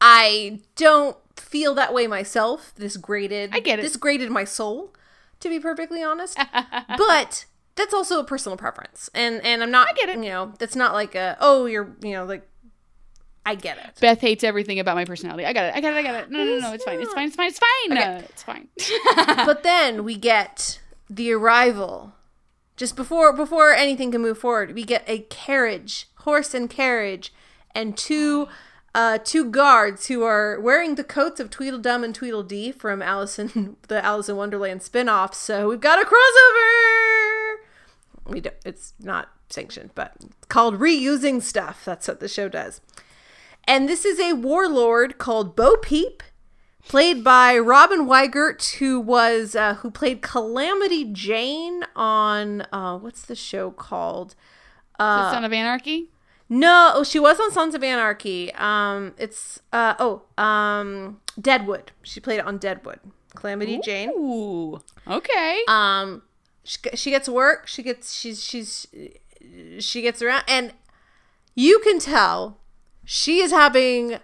B: I don't feel that way myself. This grated
C: I get it.
B: This grated my soul, to be perfectly honest. but that's also a personal preference. And and I'm not
C: I get it.
B: you know, that's not like a oh you're you know, like I get it.
C: Beth hates everything about my personality. I got it. I got it. I got it. No, no, no. It's fine. It's fine. It's fine. It's fine. Uh, it's fine.
B: but then we get the arrival. Just before before anything can move forward, we get a carriage, horse and carriage, and two uh, two guards who are wearing the coats of Tweedledum and Tweedledee from Alice in the Alice in Wonderland spin-off. So we've got a crossover. We don't, it's not sanctioned, but it's called reusing stuff. That's what the show does. And this is a warlord called Bo Peep, played by Robin Weigert, who was uh, who played Calamity Jane on uh, what's the show called?
C: the Son of Anarchy.
B: No, oh, she was on Sons of Anarchy. Um, it's uh oh, um, Deadwood. She played it on Deadwood. Calamity Jane.
C: Ooh. Okay.
B: Um, she, she gets work. She gets she's she's she gets around, and you can tell she is having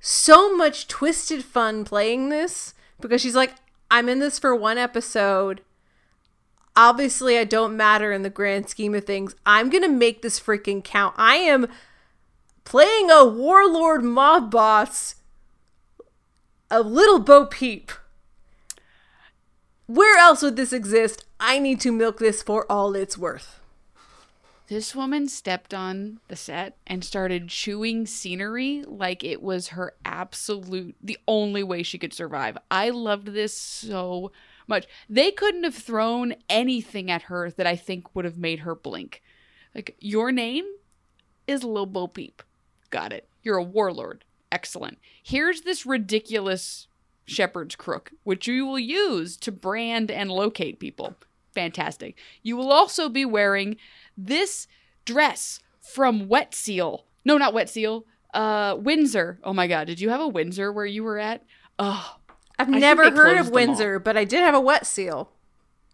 B: so much twisted fun playing this because she's like, I'm in this for one episode. Obviously, I don't matter in the grand scheme of things. I'm gonna make this freaking count. I am playing a warlord mob boss, a little Bo Peep. Where else would this exist? I need to milk this for all it's worth.
C: This woman stepped on the set and started chewing scenery like it was her absolute, the only way she could survive. I loved this so much. They couldn't have thrown anything at her that I think would have made her blink. Like, your name is Lil Bo Peep. Got it. You're a warlord. Excellent. Here's this ridiculous shepherd's crook, which you will use to brand and locate people. Fantastic. You will also be wearing this dress from Wet Seal. No, not Wet Seal. Uh, Windsor. Oh my God. Did you have a Windsor where you were at? Oh,
B: I've
C: think
B: never heard of Windsor, but I did have a wet seal.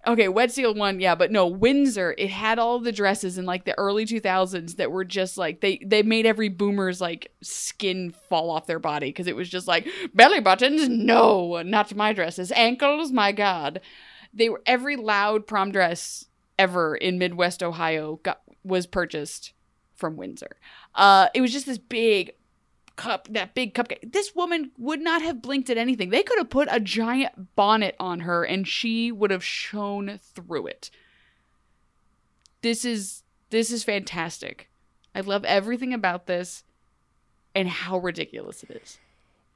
C: Okay, Wet Seal one, yeah, but no, Windsor. It had all the dresses in like the early two thousands that were just like they they made every boomer's like skin fall off their body because it was just like belly buttons, no, not my dresses, ankles, my god. They were every loud prom dress ever in Midwest Ohio got was purchased from Windsor. Uh, it was just this big cup, that big cupcake. This woman would not have blinked at anything. They could have put a giant bonnet on her and she would have shone through it. This is this is fantastic. I love everything about this and how ridiculous it is.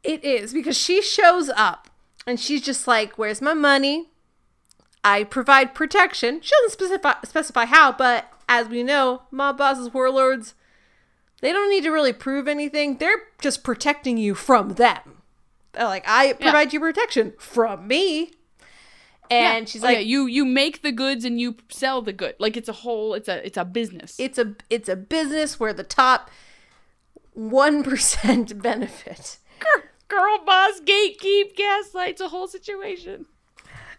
B: It is because she shows up and she's just like, "Where's my money? I provide protection." She doesn't specify specify how, but as we know, mob bosses, warlords, they don't need to really prove anything. They're just protecting you from them. They're like, "I provide you protection from me." And
C: Yeah.
B: she's
C: Oh,
B: like,
C: yeah, you you make the goods and you sell the good. Like it's a whole it's a it's a business.
B: it's a it's a business where the top 1% benefit.
C: Girl boss gatekeep gaslights a whole situation.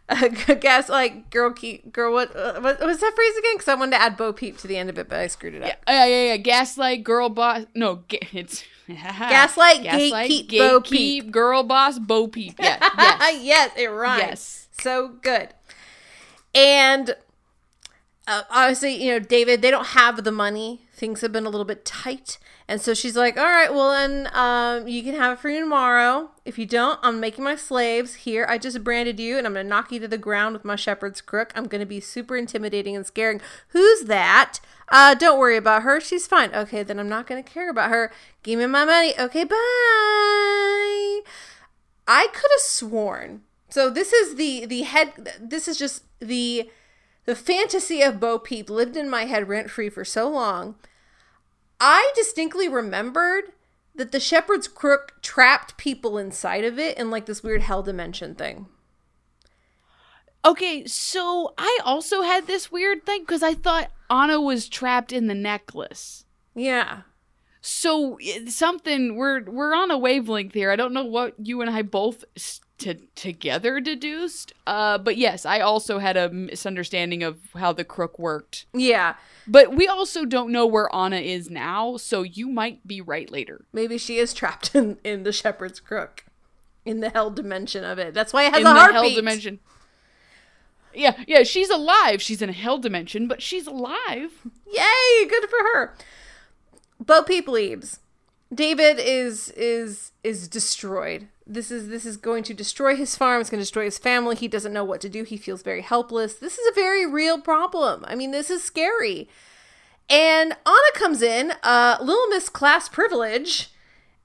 B: Uh, guess like girl keep girl what uh, what was that phrase again? Because I wanted to add Bo Peep to the end of it, but I screwed it up.
C: Yeah, yeah, yeah. Gaslight, girl boss. No, ga- it's
B: Gaslight, gatekeep, Bo Peep.
C: girl boss, bo peep. Yeah, yes,
B: yes, it rhymes.
C: Yes.
B: so good. And uh, obviously, you know, David, they don't have the money. Things have been a little bit tight, and so she's like, "All right, well then, um, you can have it for you tomorrow. If you don't, I'm making my slaves here. I just branded you, and I'm gonna knock you to the ground with my shepherd's crook. I'm gonna be super intimidating and scaring. Who's that? Uh, don't worry about her. She's fine. Okay, then I'm not gonna care about her. Give me my money. Okay, bye." I could have sworn. So this is the the head. This is just the the fantasy of Bo Peep lived in my head rent free for so long. I distinctly remembered that the shepherd's crook trapped people inside of it in like this weird hell dimension thing.
C: Okay, so I also had this weird thing because I thought Anna was trapped in the necklace.
B: Yeah.
C: So eh, something we're we're on a wavelength here. I don't know what you and I both to, together deduced. Uh, but yes, I also had a misunderstanding of how the crook worked.
B: Yeah.
C: But we also don't know where Anna is now, so you might be right later.
B: Maybe she is trapped in, in the shepherd's crook. In the hell dimension of it. That's why it has
C: in
B: a
C: the
B: heartbeat.
C: hell dimension. Yeah, yeah, she's alive. She's in a hell dimension, but she's alive.
B: Yay, good for her. Bo Peep leaves. David is is is destroyed. This is this is going to destroy his farm. It's going to destroy his family. He doesn't know what to do. He feels very helpless. This is a very real problem. I mean, this is scary. And Anna comes in, uh, Little Miss Class Privilege,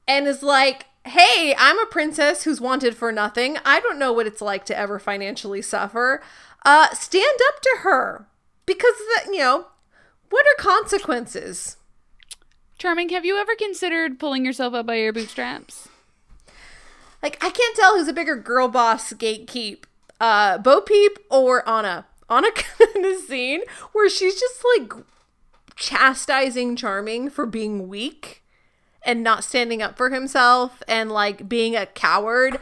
B: and is like, "Hey, I'm a princess who's wanted for nothing. I don't know what it's like to ever financially suffer. Uh, stand up to her because the, you know what are consequences."
C: Charming, have you ever considered pulling yourself up by your bootstraps?
B: Like I can't tell who's a bigger girl boss gatekeep, uh, Bo Peep or Anna. Anna in the scene where she's just like chastising Charming for being weak and not standing up for himself and like being a coward.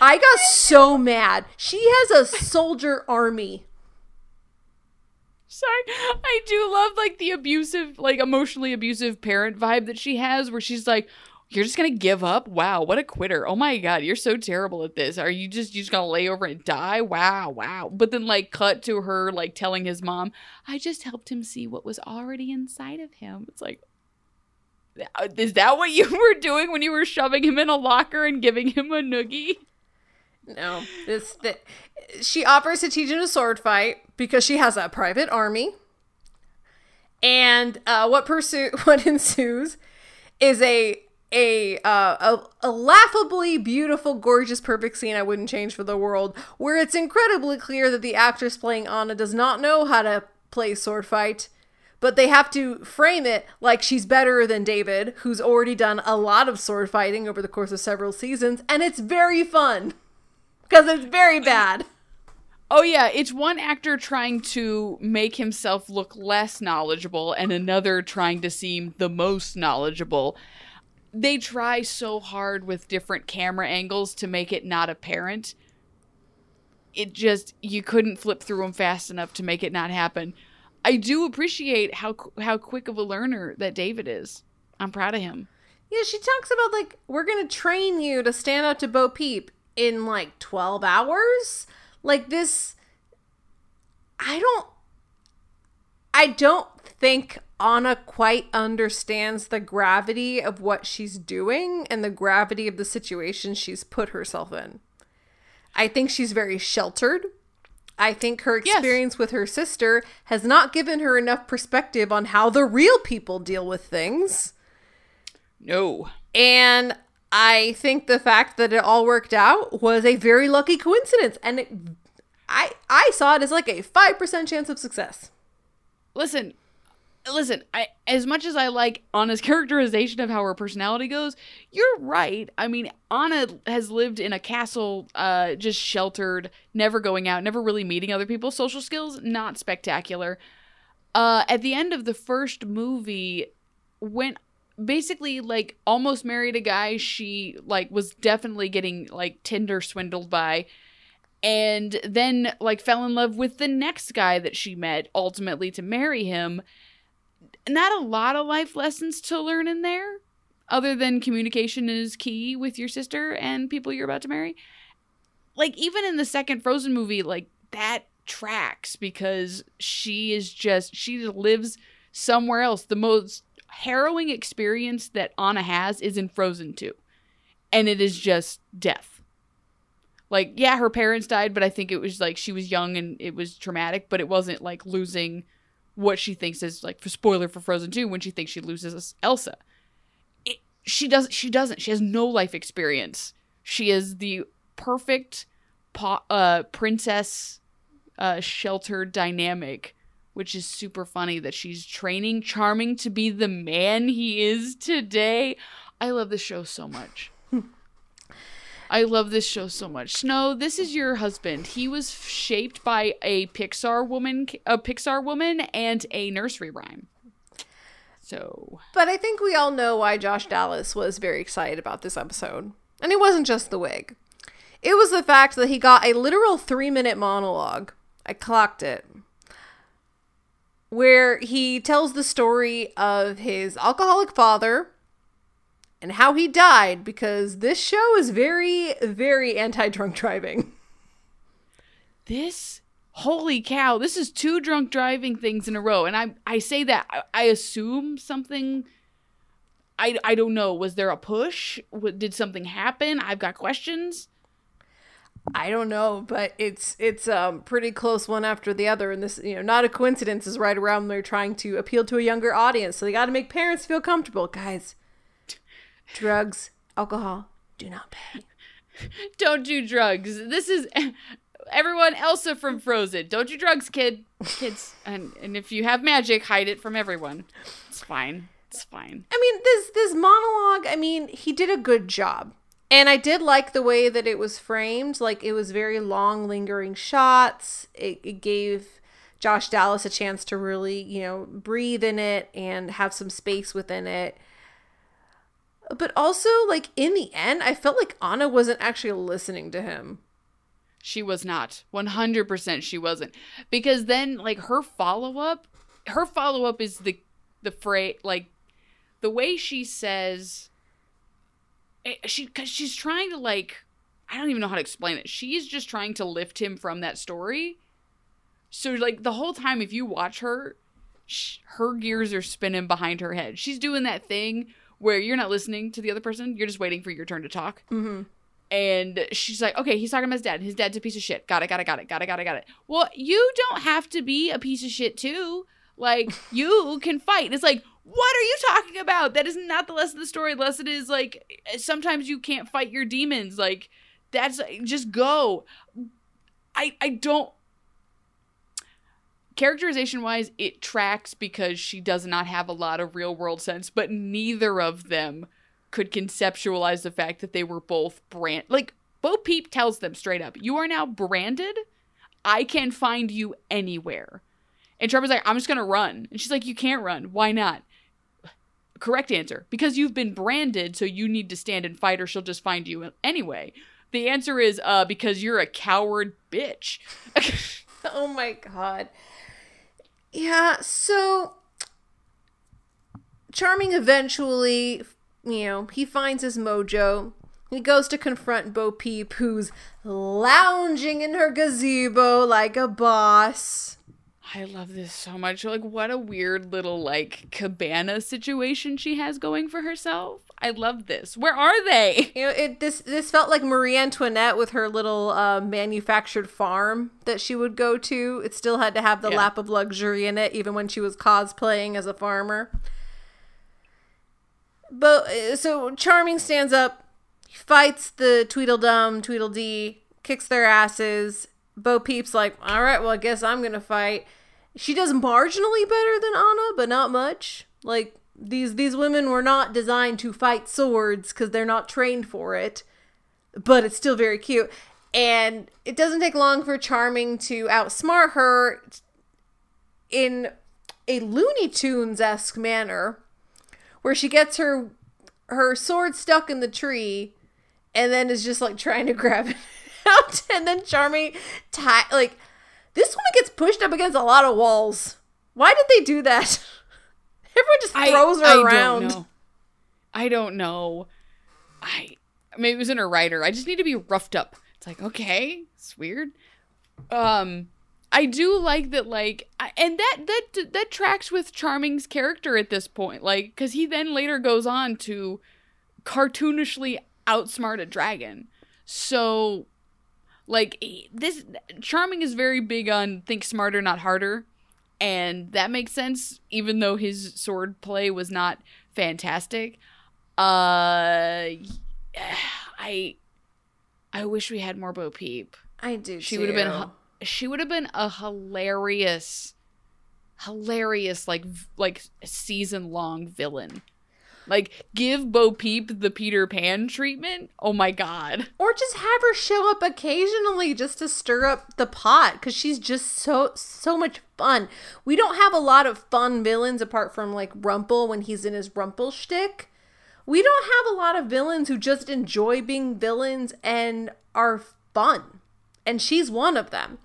B: I got so mad. She has a soldier army.
C: Sorry, I do love like the abusive, like emotionally abusive parent vibe that she has, where she's like, "You're just gonna give up? Wow, what a quitter! Oh my god, you're so terrible at this. Are you just you just gonna lay over and die? Wow, wow." But then like cut to her like telling his mom, "I just helped him see what was already inside of him." It's like, is that what you were doing when you were shoving him in a locker and giving him a noogie?
B: No, this that she offers to teach him a sword fight because she has a private army. And uh, what pursue what ensues is a a, uh, a a laughably beautiful, gorgeous, perfect scene I wouldn't change for the world, where it's incredibly clear that the actress playing Anna does not know how to play sword fight, but they have to frame it like she's better than David, who's already done a lot of sword fighting over the course of several seasons, and it's very fun because it's very bad.
C: Oh yeah, it's one actor trying to make himself look less knowledgeable and another trying to seem the most knowledgeable. They try so hard with different camera angles to make it not apparent. It just you couldn't flip through them fast enough to make it not happen. I do appreciate how how quick of a learner that David is. I'm proud of him.
B: Yeah, she talks about like we're gonna train you to stand up to Bo Peep in like 12 hours. Like this I don't I don't think Anna quite understands the gravity of what she's doing and the gravity of the situation she's put herself in. I think she's very sheltered. I think her experience yes. with her sister has not given her enough perspective on how the real people deal with things.
C: No.
B: And I think the fact that it all worked out was a very lucky coincidence. And it, I I saw it as like a 5% chance of success.
C: Listen, listen, I as much as I like Anna's characterization of how her personality goes, you're right. I mean, Anna has lived in a castle, uh, just sheltered, never going out, never really meeting other people. Social skills not spectacular. Uh, at the end of the first movie, when basically like almost married a guy she like was definitely getting like Tinder swindled by and then like fell in love with the next guy that she met ultimately to marry him not a lot of life lessons to learn in there other than communication is key with your sister and people you're about to marry. Like even in the second frozen movie like that tracks because she is just she lives somewhere else. The most harrowing experience that anna has is in frozen 2 and it is just death. Like yeah her parents died but i think it was like she was young and it was traumatic but it wasn't like losing what she thinks is like for spoiler for Frozen 2 when she thinks she loses Elsa. It, she does she doesn't. She has no life experience. She is the perfect po- uh, princess uh, sheltered dynamic, which is super funny that she's training Charming to be the man he is today. I love this show so much. I love this show so much. Snow, this is your husband. He was shaped by a Pixar woman, a Pixar woman, and a nursery rhyme. So,
B: but I think we all know why Josh Dallas was very excited about this episode, and it wasn't just the wig. It was the fact that he got a literal three-minute monologue. I clocked it where he tells the story of his alcoholic father and how he died because this show is very, very anti drunk driving.
C: This holy cow this is two drunk driving things in a row. And i i say that i, I assume something i i don't know was there a push? Did something happen? I've got questions.
B: I don't know but it's it's um pretty close one after the other. And this you know not a coincidence is right around they're trying to appeal to a younger audience. So they got to make parents feel comfortable guys drugs, alcohol, do not pay.
C: Don't do drugs. This is everyone Elsa from Frozen. Don't do drugs, kid. Kids. And and if you have magic, hide it from everyone. It's fine. It's fine.
B: I mean, this this monologue, I mean, he did a good job. And I did like the way that it was framed. Like it was very long lingering shots. It, it gave Josh Dallas a chance to really, you know, breathe in it and have some space within it. But also, like, in the end, I felt like Anna wasn't actually listening to him.
C: She was not. 100% she wasn't. Because then, like, her follow up, her follow up is the, the phrase, like, the way she says, eh, she, cause she's trying to, like, I don't even know how to explain it. She's just trying to lift him from that story. So, like, the whole time, if you watch her, sh- her gears are spinning behind her head. She's doing that thing where you're not listening to the other person, you're just waiting for your turn to talk.
B: Mm-hmm.
C: And she's like, okay, he's talking about his dad. His dad's a piece of shit. Got it, got it, got it, got it, got it, got it. Well, you don't have to be a piece of shit too. Like, you can fight. It's like, what are you talking about? That is not the lesson of the story. The lesson is like, sometimes you can't fight your demons. Like, that's just go. I I don't characterization wise it tracks because she does not have a lot of real world sense but neither of them could conceptualize the fact that they were both brand like bo peep tells them straight up you are now branded. I can find you anywhere. And trevor's like i'm just gonna run. And she's like you can't run. Why not? Correct answer because you've been branded so you need to stand and fight or she'll just find you anyway. The answer is uh because you're a coward bitch.
B: Oh my god yeah, so Charming eventually, you know, he finds his mojo. He goes to confront Bo Peep, who's lounging in her gazebo like a boss.
C: I love this so much. Like, what a weird little, like, cabana situation she has going for herself. I love this. Where are they?
B: You know, it this this felt like Marie Antoinette with her little uh, manufactured farm that she would go to. It still had to have the yeah. lap of luxury in it, even when she was cosplaying as a farmer. But uh, so Charming stands up, fights the Tweedledum, Tweedledee, kicks their asses. Bo Peep's like, all right, well, I guess I'm gonna fight. She does marginally better than Anna, but not much. Like these these women were not designed to fight swords because they're not trained for it but it's still very cute. And it doesn't take long for charming to outsmart her in a looney tunes-esque manner where she gets her her sword stuck in the tree and then is just like trying to grab it out. And then charming tie like this woman gets pushed up against a lot of walls. Why did they do that Everyone just throws I, her I around.
C: Don't. I don't know. I maybe it was in her writer. I just need to be roughed up. It's like okay, it's weird. Um, I do like that. Like, and that that that tracks with Charming's character at this point. Like, because he then later goes on to cartoonishly outsmart a dragon. So, like this, Charming is very big on think smarter, not harder and that makes sense even though his sword play was not fantastic. Uh i i wish we had more bo peep.
B: I do
C: she would have been she would have been a hilarious hilarious like like season long villain like, give Bo Peep the Peter Pan treatment. Oh my god.
B: Or just have her show up occasionally just to stir up the pot because she's just so so much fun. We don't have a lot of fun villains apart from like Rumple when he's in his Rumple shtick. We don't have a lot of villains who just enjoy being villains and are fun. And she's one of them.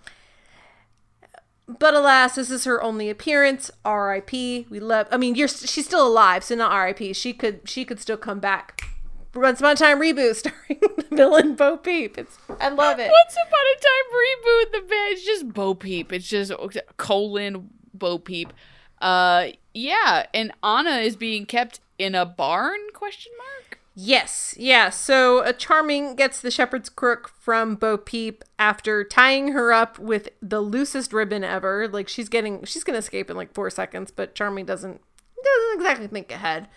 B: But alas, this is her only appearance. R.I.P. We love. I mean, you're she's still alive, so not R.I.P. She could she could still come back. Once Upon a Time reboot starring the villain Bo Peep. It's I love it.
C: Once Upon a Time reboot. The band it's just Bo Peep. It's just colon Bo Peep. Uh, yeah, and Anna is being kept in a barn? Question mark.
B: Yes, yeah. So a charming gets the shepherd's crook from Bo Peep after tying her up with the loosest ribbon ever. Like she's getting, she's gonna escape in like four seconds, but Charming doesn't doesn't exactly think ahead.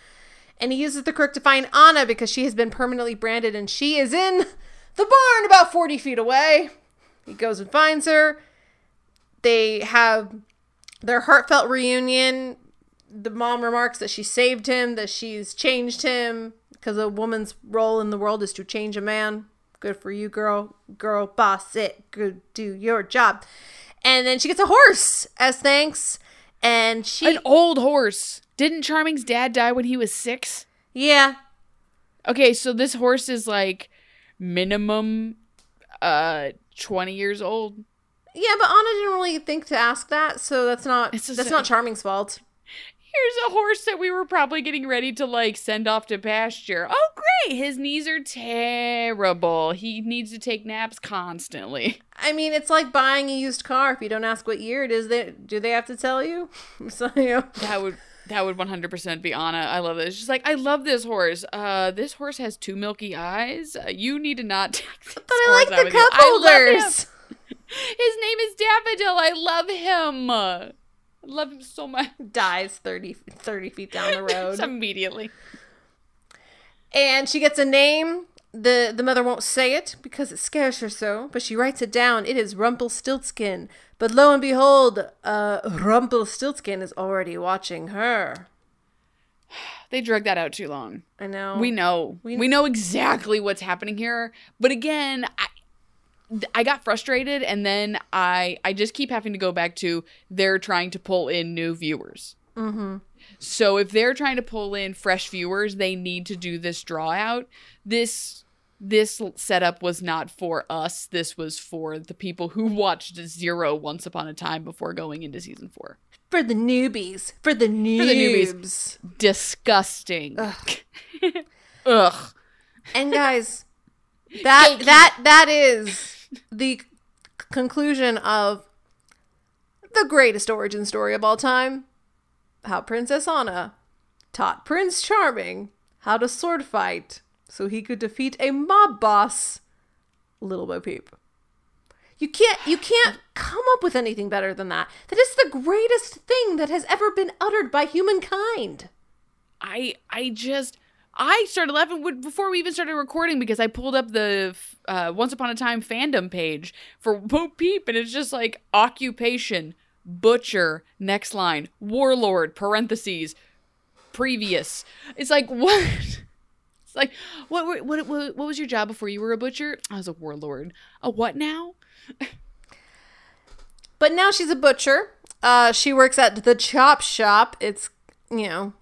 B: And he uses the crook to find Anna because she has been permanently branded and she is in the barn about forty feet away. He goes and finds her. They have their heartfelt reunion. The mom remarks that she saved him, that she's changed him, because a woman's role in the world is to change a man. Good for you, girl. Girl, boss it. Good, do your job. And then she gets a horse as thanks. And she,
C: An old horse. Didn't Charming's dad die when he was six?
B: yeah,
C: Okay, so this horse is like minimum uh 20 years old.
B: yeah, but Anna didn't really think to ask that, so that's not that's not Charming's fault.
C: Here's a horse that we were probably getting ready to like send off to pasture. Oh, great. His knees are terrible. He needs to take naps constantly.
B: I mean, it's like buying a used car. If you don't ask what year it is, they do they have to tell you? so you know,
C: That would that would 100% be Anna. I love. It's just like I love this horse. Uh this horse has two milky eyes. Uh, you need to not take this
B: but I like the cup
C: I love him.
B: holders.
C: His name is Daffodil. I love him. I love him so much.
B: Dies 30, 30 feet down the road.
C: Immediately.
B: And she gets a name. The the mother won't say it because it scares her so, but she writes it down. It is Rumpelstiltskin. But lo and behold, uh, Rumpelstiltskin is already watching her.
C: They drug that out too long.
B: I know.
C: We know.
B: We-
C: We, know exactly what's happening here. But again, I I got frustrated and then I I just keep having to go back to they're trying to pull in new viewers.
B: Mm-hmm.
C: So if they're trying to pull in fresh viewers, they need to do this draw out. This this setup was not for us. This was for the people who watched Zero once upon a time before going into season 4.
B: For the newbies. For the noobs.
C: the newbies. Disgusting. Ugh. Ugh.
B: And guys, that that that is the conclusion of the greatest origin story of all time. How Princess Anna taught Prince Charming how to sword fight so he could defeat a mob boss, Little Bo Peep. You can't you can't come up with anything better than that. That is the greatest thing that has ever been uttered by humankind.
C: I I just I started laughing before we even started recording because I pulled up the uh, Once Upon a Time fandom page for Bo Peep and it's just like occupation, butcher, next line, warlord, parentheses, previous. It's like what? It's like what what what what, was your job before you were a butcher? I was a warlord. A what now?
B: But now she's a butcher. Uh, she works at the chop shop. It's, you know,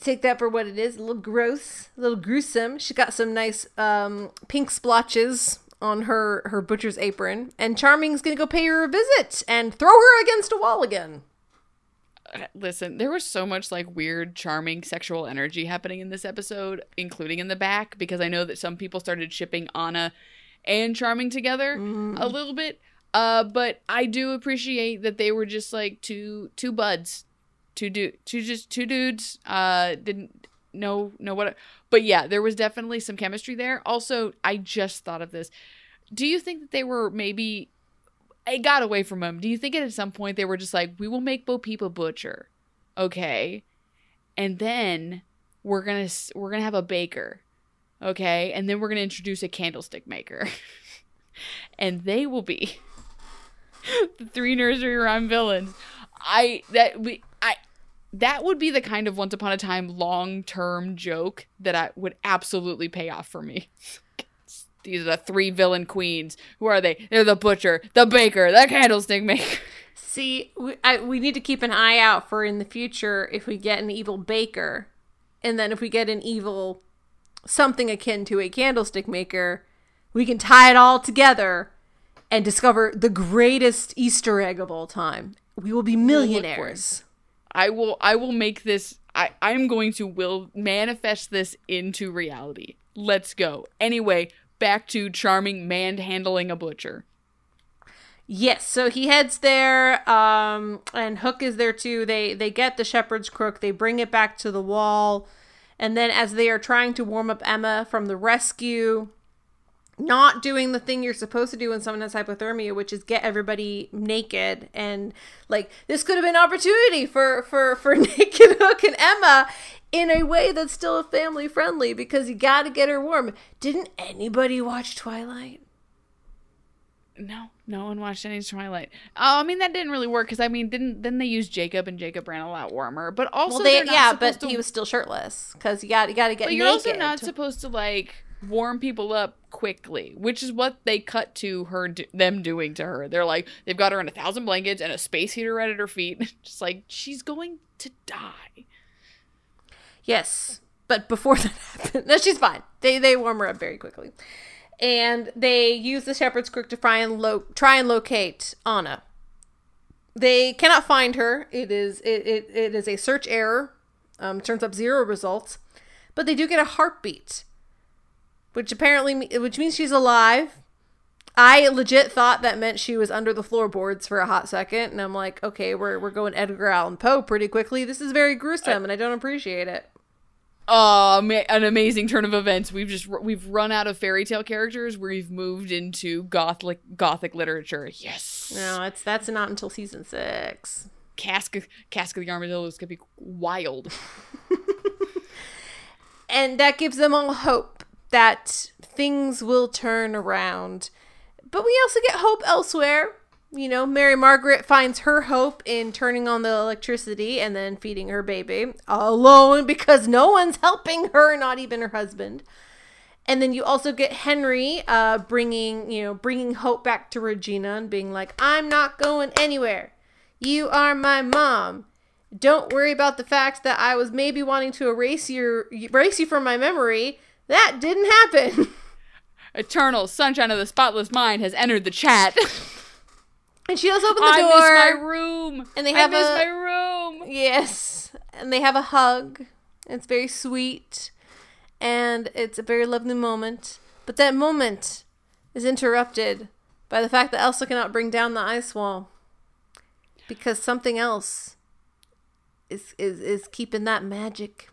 B: take that for what it is. A little gross, a little gruesome. She got some nice um, pink splotches on her, her butcher's apron. And Charming's going to go pay her a visit and throw her against a wall again.
C: Listen, there was so much like weird, charming sexual energy happening in this episode, including in the back, because I know that some people started shipping Anna and Charming together a little bit. Uh, but I do appreciate that they were just like two two buds, two du- two just two dudes. Uh, didn't know know what, but yeah, there was definitely some chemistry there. Also, I just thought of this. Do you think that they were maybe it got away from him. Do you think at some point they were just like, we will make Bo Peep a butcher, okay, and then we're gonna we're gonna have a baker, okay, and then we're gonna introduce a candlestick maker, and they will be the three nursery rhyme villains. I that we that would be the kind of once upon a time long term joke that I would absolutely pay off for me. These are the three villain queens. Who are they? They're the butcher, the baker, the candlestick maker.
B: See, we, I, we need to keep an eye out for in the future if we get an evil baker. And then if we get an evil something akin to a candlestick maker, we can tie it all together and discover the greatest Easter egg of all time. We will be millionaires.
C: I will I will make this I I'm going to will manifest this into reality. Let's go. Anyway, back to charming manhandling a butcher.
B: Yes, so he heads there, um, and Hook is there too. They they get the shepherd's crook, they bring it back to the wall, and then as they are trying to warm up Emma from the rescue, not doing the thing you're supposed to do when someone has hypothermia, which is get everybody naked, and like this could have been opportunity for for for naked Hook and Emma in a way that's still family friendly because you got to get her warm. Didn't anybody watch Twilight?
C: No, no one watched any Twilight. Oh, I mean that didn't really work because I mean didn't then they used Jacob and Jacob ran a lot warmer. But also
B: well, they yeah, but
C: to-
B: he was still shirtless because you got you got to get
C: But you're also not
B: to-
C: supposed to like warm people up quickly, which is what they cut to her do- them doing to her. They're like they've got her in a thousand blankets and a space heater right at her feet, just like she's going to die.
B: Yes, but before that happens, no, she's fine. They they warm her up very quickly, and they use the shepherd's crook to try and lo- try and locate Anna. They cannot find her. It is it, it, it is a search error. Um, turns up zero results, but they do get a heartbeat, which apparently which means she's alive. I legit thought that meant she was under the floorboards for a hot second, and I'm like, okay, we're we're going Edgar Allan Poe pretty quickly. This is very gruesome, and I don't appreciate it.
C: Oh, ma- an amazing turn of events. We've just we've run out of fairy tale characters. We've moved into gothic gothic literature. Yes.
B: No, it's that's not until season six.
C: Cask Cask of the Armadillo is gonna be wild.
B: And that gives them all hope that things will turn around. But we also get hope elsewhere. You know, Mary Margaret finds her hope in turning on the electricity and then feeding her baby alone because no one's helping her, not even her husband. And then you also get Henry uh, bringing, you know, bringing hope back to Regina and being like, "I'm not going anywhere. You are my mom. Don't worry about the fact that I was maybe wanting to erase your erase you from my memory. That didn't happen."
C: Eternal sunshine of the spotless mind has entered the chat.
B: And she does open the
C: I
B: door.
C: miss my room.
B: And they
C: I miss
B: a-
C: my room.
B: Yes. And they have a hug. It's very sweet. And it's a very lovely moment. But that moment is interrupted by the fact that Elsa cannot bring down the ice wall. Because something else is is, is keeping that magic.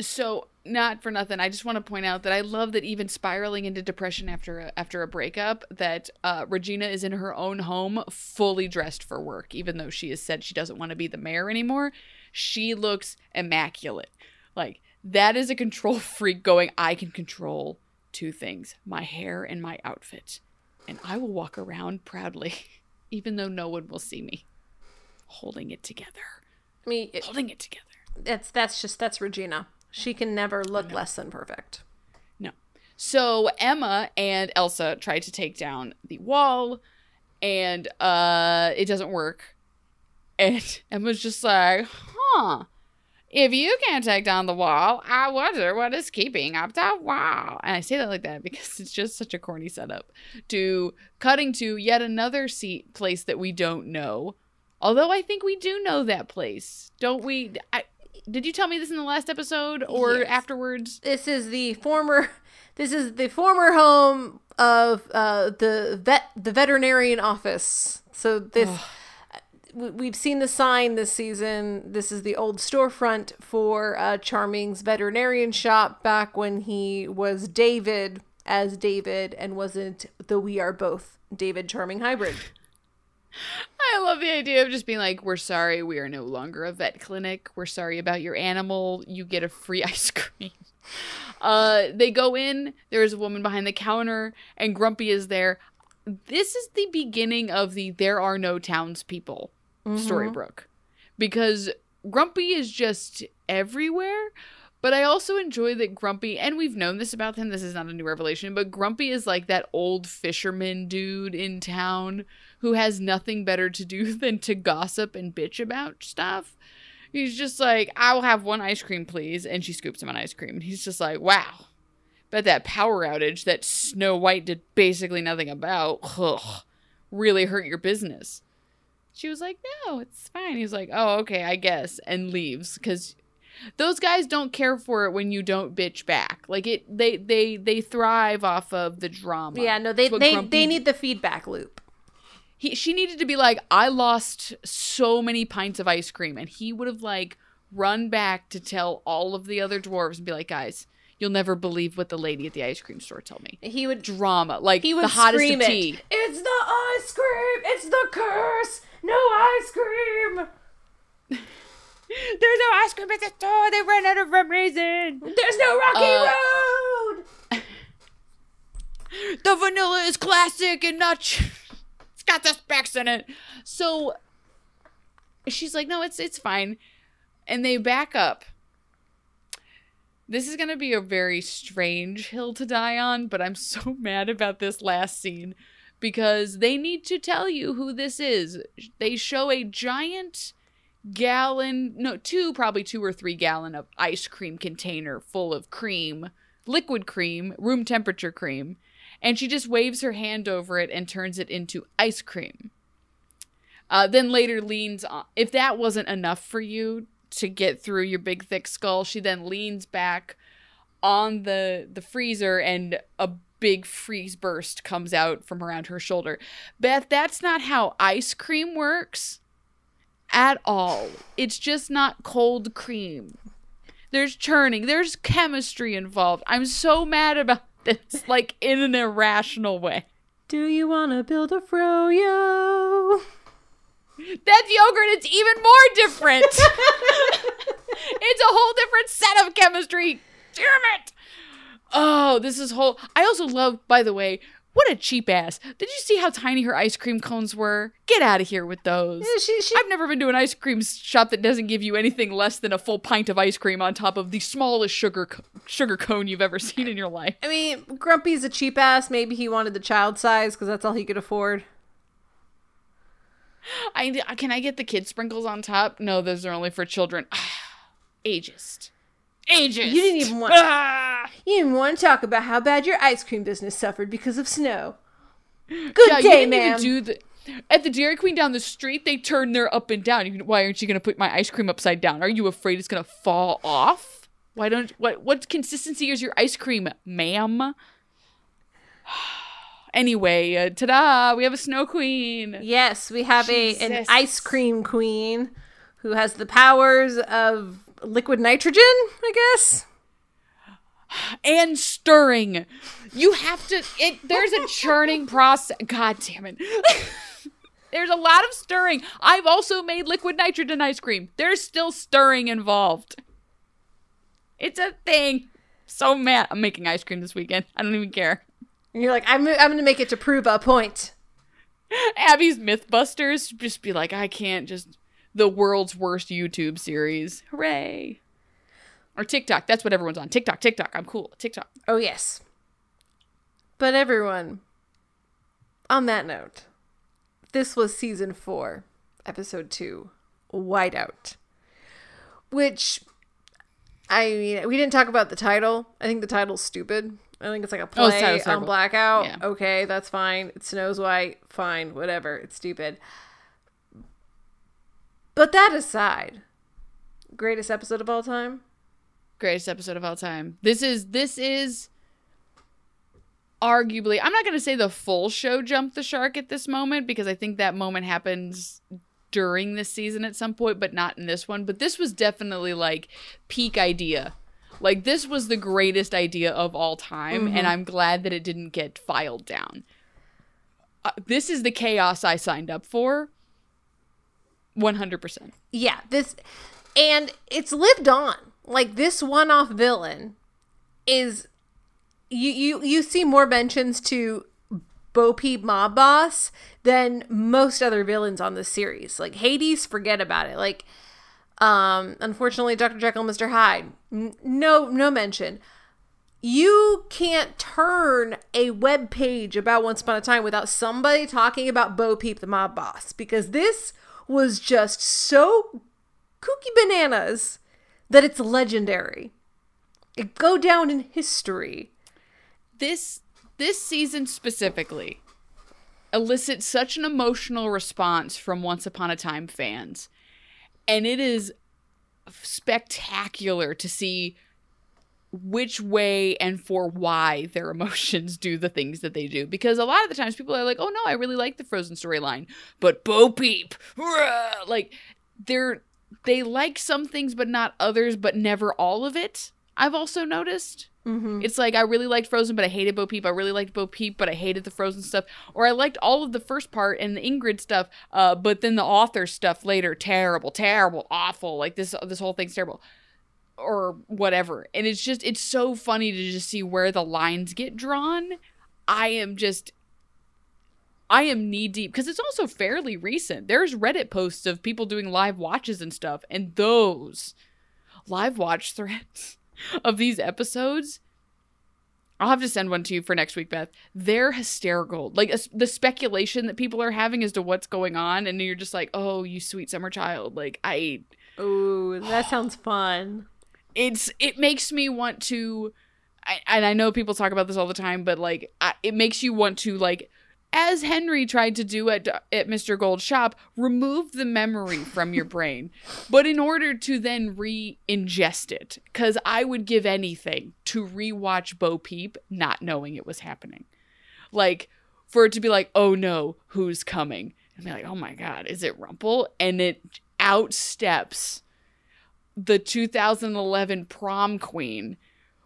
C: So, not for nothing, I just want to point out that I love that even spiraling into depression after a, after a breakup, that uh, Regina is in her own home, fully dressed for work, even though she has said she doesn't want to be the mayor anymore. She looks immaculate. Like that is a control freak going. I can control two things: my hair and my outfit, and I will walk around proudly, even though no one will see me, holding it together,
B: I mean, it,
C: holding it together.
B: that's that's just that's Regina. She can never look less than perfect.
C: No. So Emma and Elsa try to take down the wall, and uh, it doesn't work. And Emma's just like, huh. If you can't take down the wall, I wonder what is keeping up the wall. And I say that like that because it's just such a corny setup. To cutting to yet another seat place that we don't know. Although I think we do know that place, don't we? I, did you tell me this in the last episode or
B: Yes.
C: afterwards?
B: This is the former. This is the former home of uh, the vet, the veterinarian office. So this, we- we've seen the sign this season. This is the old storefront for uh, Charming's veterinarian shop back when he was David as David and wasn't the We Are Both David Charming hybrid.
C: I love the idea of just being like, we're sorry, we are no longer a vet clinic. We're sorry about your animal. You get a free ice cream. Uh, they go in, there's a woman behind the counter, and Grumpy is there. This is the beginning of the there are no townspeople Storybrooke. Because Grumpy is just everywhere. But I also enjoy that Grumpy, and we've known this about him, this is not a new revelation, but Grumpy is like that old fisherman dude in town who has nothing better to do than to gossip and bitch about stuff. He's just like, I'll have one ice cream, please. And she scoops him an ice cream. And he's just like, wow. But that power outage that Snow White did basically nothing about ugh, really hurt your business. She was like, no, it's fine. He's like, oh, okay, I guess. And leaves because those guys don't care for it when you don't bitch back. Like it, they they they thrive off of the drama.
B: Yeah, no, they they,
C: Grumpy
B: they need the feedback loop.
C: he she needed to be like i lost so many pints of ice cream and he would have like run back to tell all of the other dwarves and be like guys you'll never believe what the lady at the ice cream store told me
B: He would
C: drama like
B: He would
C: the hottest
B: scream
C: of
B: it.
C: tea
B: It's the ice cream. It's the curse. No ice cream.
C: There's no ice cream at the store they ran out of rum raisin.
B: There's no rocky
C: Uh,
B: road.
C: the vanilla is classic and not ch- it's got the specs in it so she's like no it's it's fine and they back up this is going to be a very strange hill to die on, but I'm so mad about this last scene because they need to tell you who this is. They show a giant gallon, no, two, probably two or three gallon of ice cream container full of cream, liquid cream, room temperature cream, and she just waves her hand over it and turns it into ice cream. Uh, then later leans on. If that wasn't enough for you to get through your big thick skull, she then leans back on the the freezer and a big freeze burst comes out from around her shoulder. Beth, that's not how ice cream works at all. It's just not cold cream. There's churning, there's chemistry involved. I'm so mad about this, like in an irrational way.
B: Do you want to build a froyo?
C: That's yogurt. It's even more different. it's a whole different set of chemistry. Damn it. Oh, this is whole. I also love, by the way, what a cheap ass. Did you see how tiny her ice cream cones were? Get out of here with those.
B: Yeah, she, she,
C: I've never been to an ice cream shop that doesn't give you anything less than a full pint of ice cream on top of the smallest sugar co- sugar cone you've ever seen in your life.
B: I mean, Grumpy's a cheap ass. Maybe he wanted the child size because that's all he could afford.
C: I can I get the kid sprinkles on top? No, those are only for children. Ageist. Ageist.
B: You didn't even want.
C: Ah!
B: You didn't want to talk about how bad your ice cream business suffered because of snow. Good
C: yeah, you
B: day,
C: even do the. At the Dairy Queen down the street, they turn their up and down. You- Why aren't you going to put my ice cream upside down? Are you afraid it's going to fall off? Why don't what what consistency is your ice cream, ma'am? anyway, uh, ta-da! We have a snow queen.
B: yes, we have a an ice cream queen who has the powers of liquid nitrogen. I guess.
C: and stirring. You have to. It there's a churning process. God damn it. there's a lot of stirring. I've also made liquid nitrogen ice cream. There's still stirring involved. It's a thing. So mad. I'm making ice cream this weekend. I don't even care.
B: And you're like, I'm I'm going to make it to prove a point.
C: Abby's Mythbusters just be like, I can't just the world's worst YouTube series. Hooray. Or TikTok. That's what everyone's on. TikTok, TikTok. I'm cool. TikTok.
B: Oh yes. But everyone, on that note, this was season four, episode two, Whiteout. Which I mean, we didn't talk about the title. I think the title's stupid. I think it's like a
C: Oh,
B: play
C: title's
B: on blackout.
C: Yeah.
B: Okay, that's fine. It snows white. Fine, whatever. It's stupid. But that aside, greatest episode of all time.
C: greatest episode of all time. This is this is arguably I'm not going to say the full show jumped the shark at this moment because I think that moment happens during this season at some point but not in this one, but this was definitely like peak idea. Like this was the greatest idea of all time and I'm glad that it didn't get filed down. Uh, this is the chaos I signed up for. 100%.
B: Yeah, this and it's lived on. Like this one-off villain is you you you see more mentions to Bo Peep Mob Boss than most other villains on the series. Like Hades, forget about it. Like um unfortunately Dr. Jekyll Mr. Hyde, n- no no mention. You can't turn a web page about Once Upon a Time without somebody talking about Bo Peep the mob boss because this was just so kooky bananas that it's legendary. It go down in history.
C: this this season specifically elicits such an emotional response from Once Upon a Time fans. And it is spectacular to see which way and for why their emotions do the things that they do. Because a lot of the times people are like, oh no, I really like the Frozen storyline. But Bo Peep, rah," like they're they like some things but not others, but never all of it. I've also noticed. It's like I really liked Frozen, but I hated Bo Peep. I really liked Bo Peep, but I hated the Frozen stuff. Or I liked all of the first part and the Ingrid stuff, uh, but then the author stuff later, terrible, terrible, awful. Like this, this whole thing's terrible, or whatever. And it's just, it's so funny to just see where the lines get drawn. I am just, I am knee deep because it's also fairly recent. There's Reddit posts of people doing live watches and stuff, and those live watch threads of these episodes. I'll have to send one to you for next week, Beth. They're hysterical. Like the speculation that people are having as to what's going on, and you're just like, "Oh, you sweet summer child!" Like I,
B: Ooh, that sounds fun.
C: It's it makes me want to I, and i know people talk about this all the time but like I, it makes you want to like as henry tried to do at at mr gold's shop remove the memory from your brain but in order to then re-ingest it because i would give anything to rewatch bo peep not knowing it was happening. Like for it to be like oh no who's coming? And be like oh my god is it rumple and it outsteps the 2011 prom queen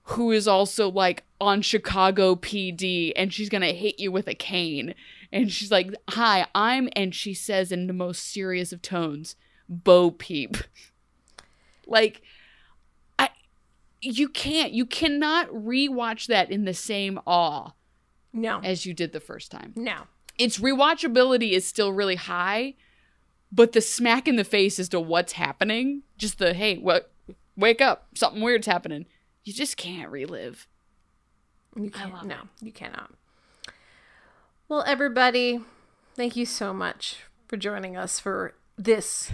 C: who is also like on Chicago PD and she's going to hit you with a cane and she's like hi I'm and she says in the most serious of tones Bo Peep like I you can't you cannot rewatch that in the same awe
B: No.
C: as you did the first time
B: No.
C: its rewatchability is still really high, but the smack in the face as to what's happening, just the hey, what wake up, something weird's happening. You just can't relive.
B: You can't.
C: love
B: No, you cannot. Well, everybody, thank you so much for joining us for this,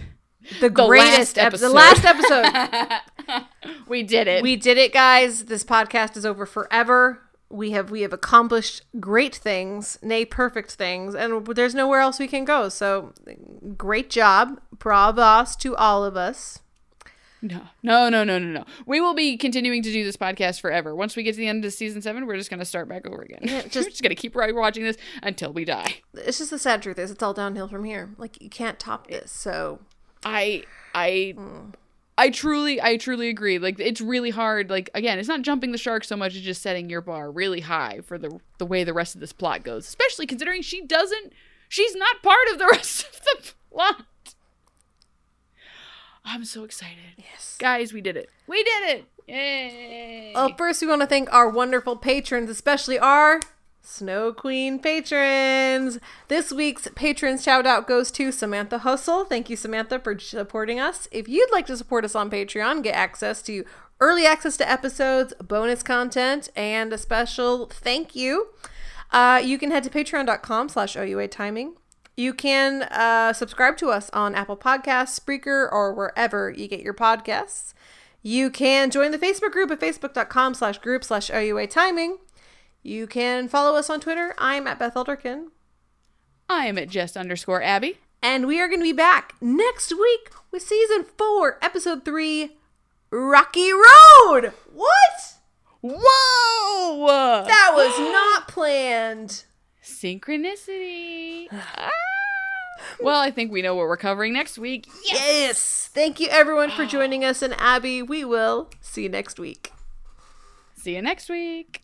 B: the, greatest
C: last
B: episode.
C: episode.
B: The last episode.
C: We did it.
B: we did it, guys. This podcast is over forever. We have we have accomplished great things, nay, perfect things, and there's nowhere else we can go. So, great job, bravos to all of us.
C: no, no, no, no, no, no. We will be continuing to do this podcast forever. Once we get to the end of season seven, we're just gonna start back over again.
B: Yeah,
C: just, we're just gonna keep watching this until we die.
B: It's just the sad truth is it's all downhill from here. Like you can't top this. So
C: I I mm. I truly I truly agree. Like it's really hard. Like again, it's not jumping the shark so much as just setting your bar really high for the the way the rest of this plot goes. Especially considering she doesn't she's not part of the rest of the plot. I'm so excited.
B: yes.
C: Guys, we did it. We did it. Yay.
B: Well, first we want to thank our wonderful patrons, especially our Snow Queen patrons. This week's patron shout out goes to Samantha Hustle. Thank you, Samantha, for supporting us. If you'd like to support us on Patreon, get access to early access to episodes, bonus content, and a special thank you. Uh, you can head to patreon.com slash OUA timing. You can uh, subscribe to us on Apple Podcasts, Spreaker, or wherever you get your podcasts. You can join the Facebook group at facebook.com slash group slash OUA timing. You can follow us on Twitter. I'm at Beth Elderkin.
C: I am at just underscore Abby.
B: And we are going to be back next week with season four, episode three, Rocky Road. What?
C: Whoa!
B: That was not planned.
C: Synchronicity. Ah. Well, I think we know what we're covering next week.
B: Yes. Thank you, everyone, for joining us. And Abby, we will see you next week.
C: See you next week.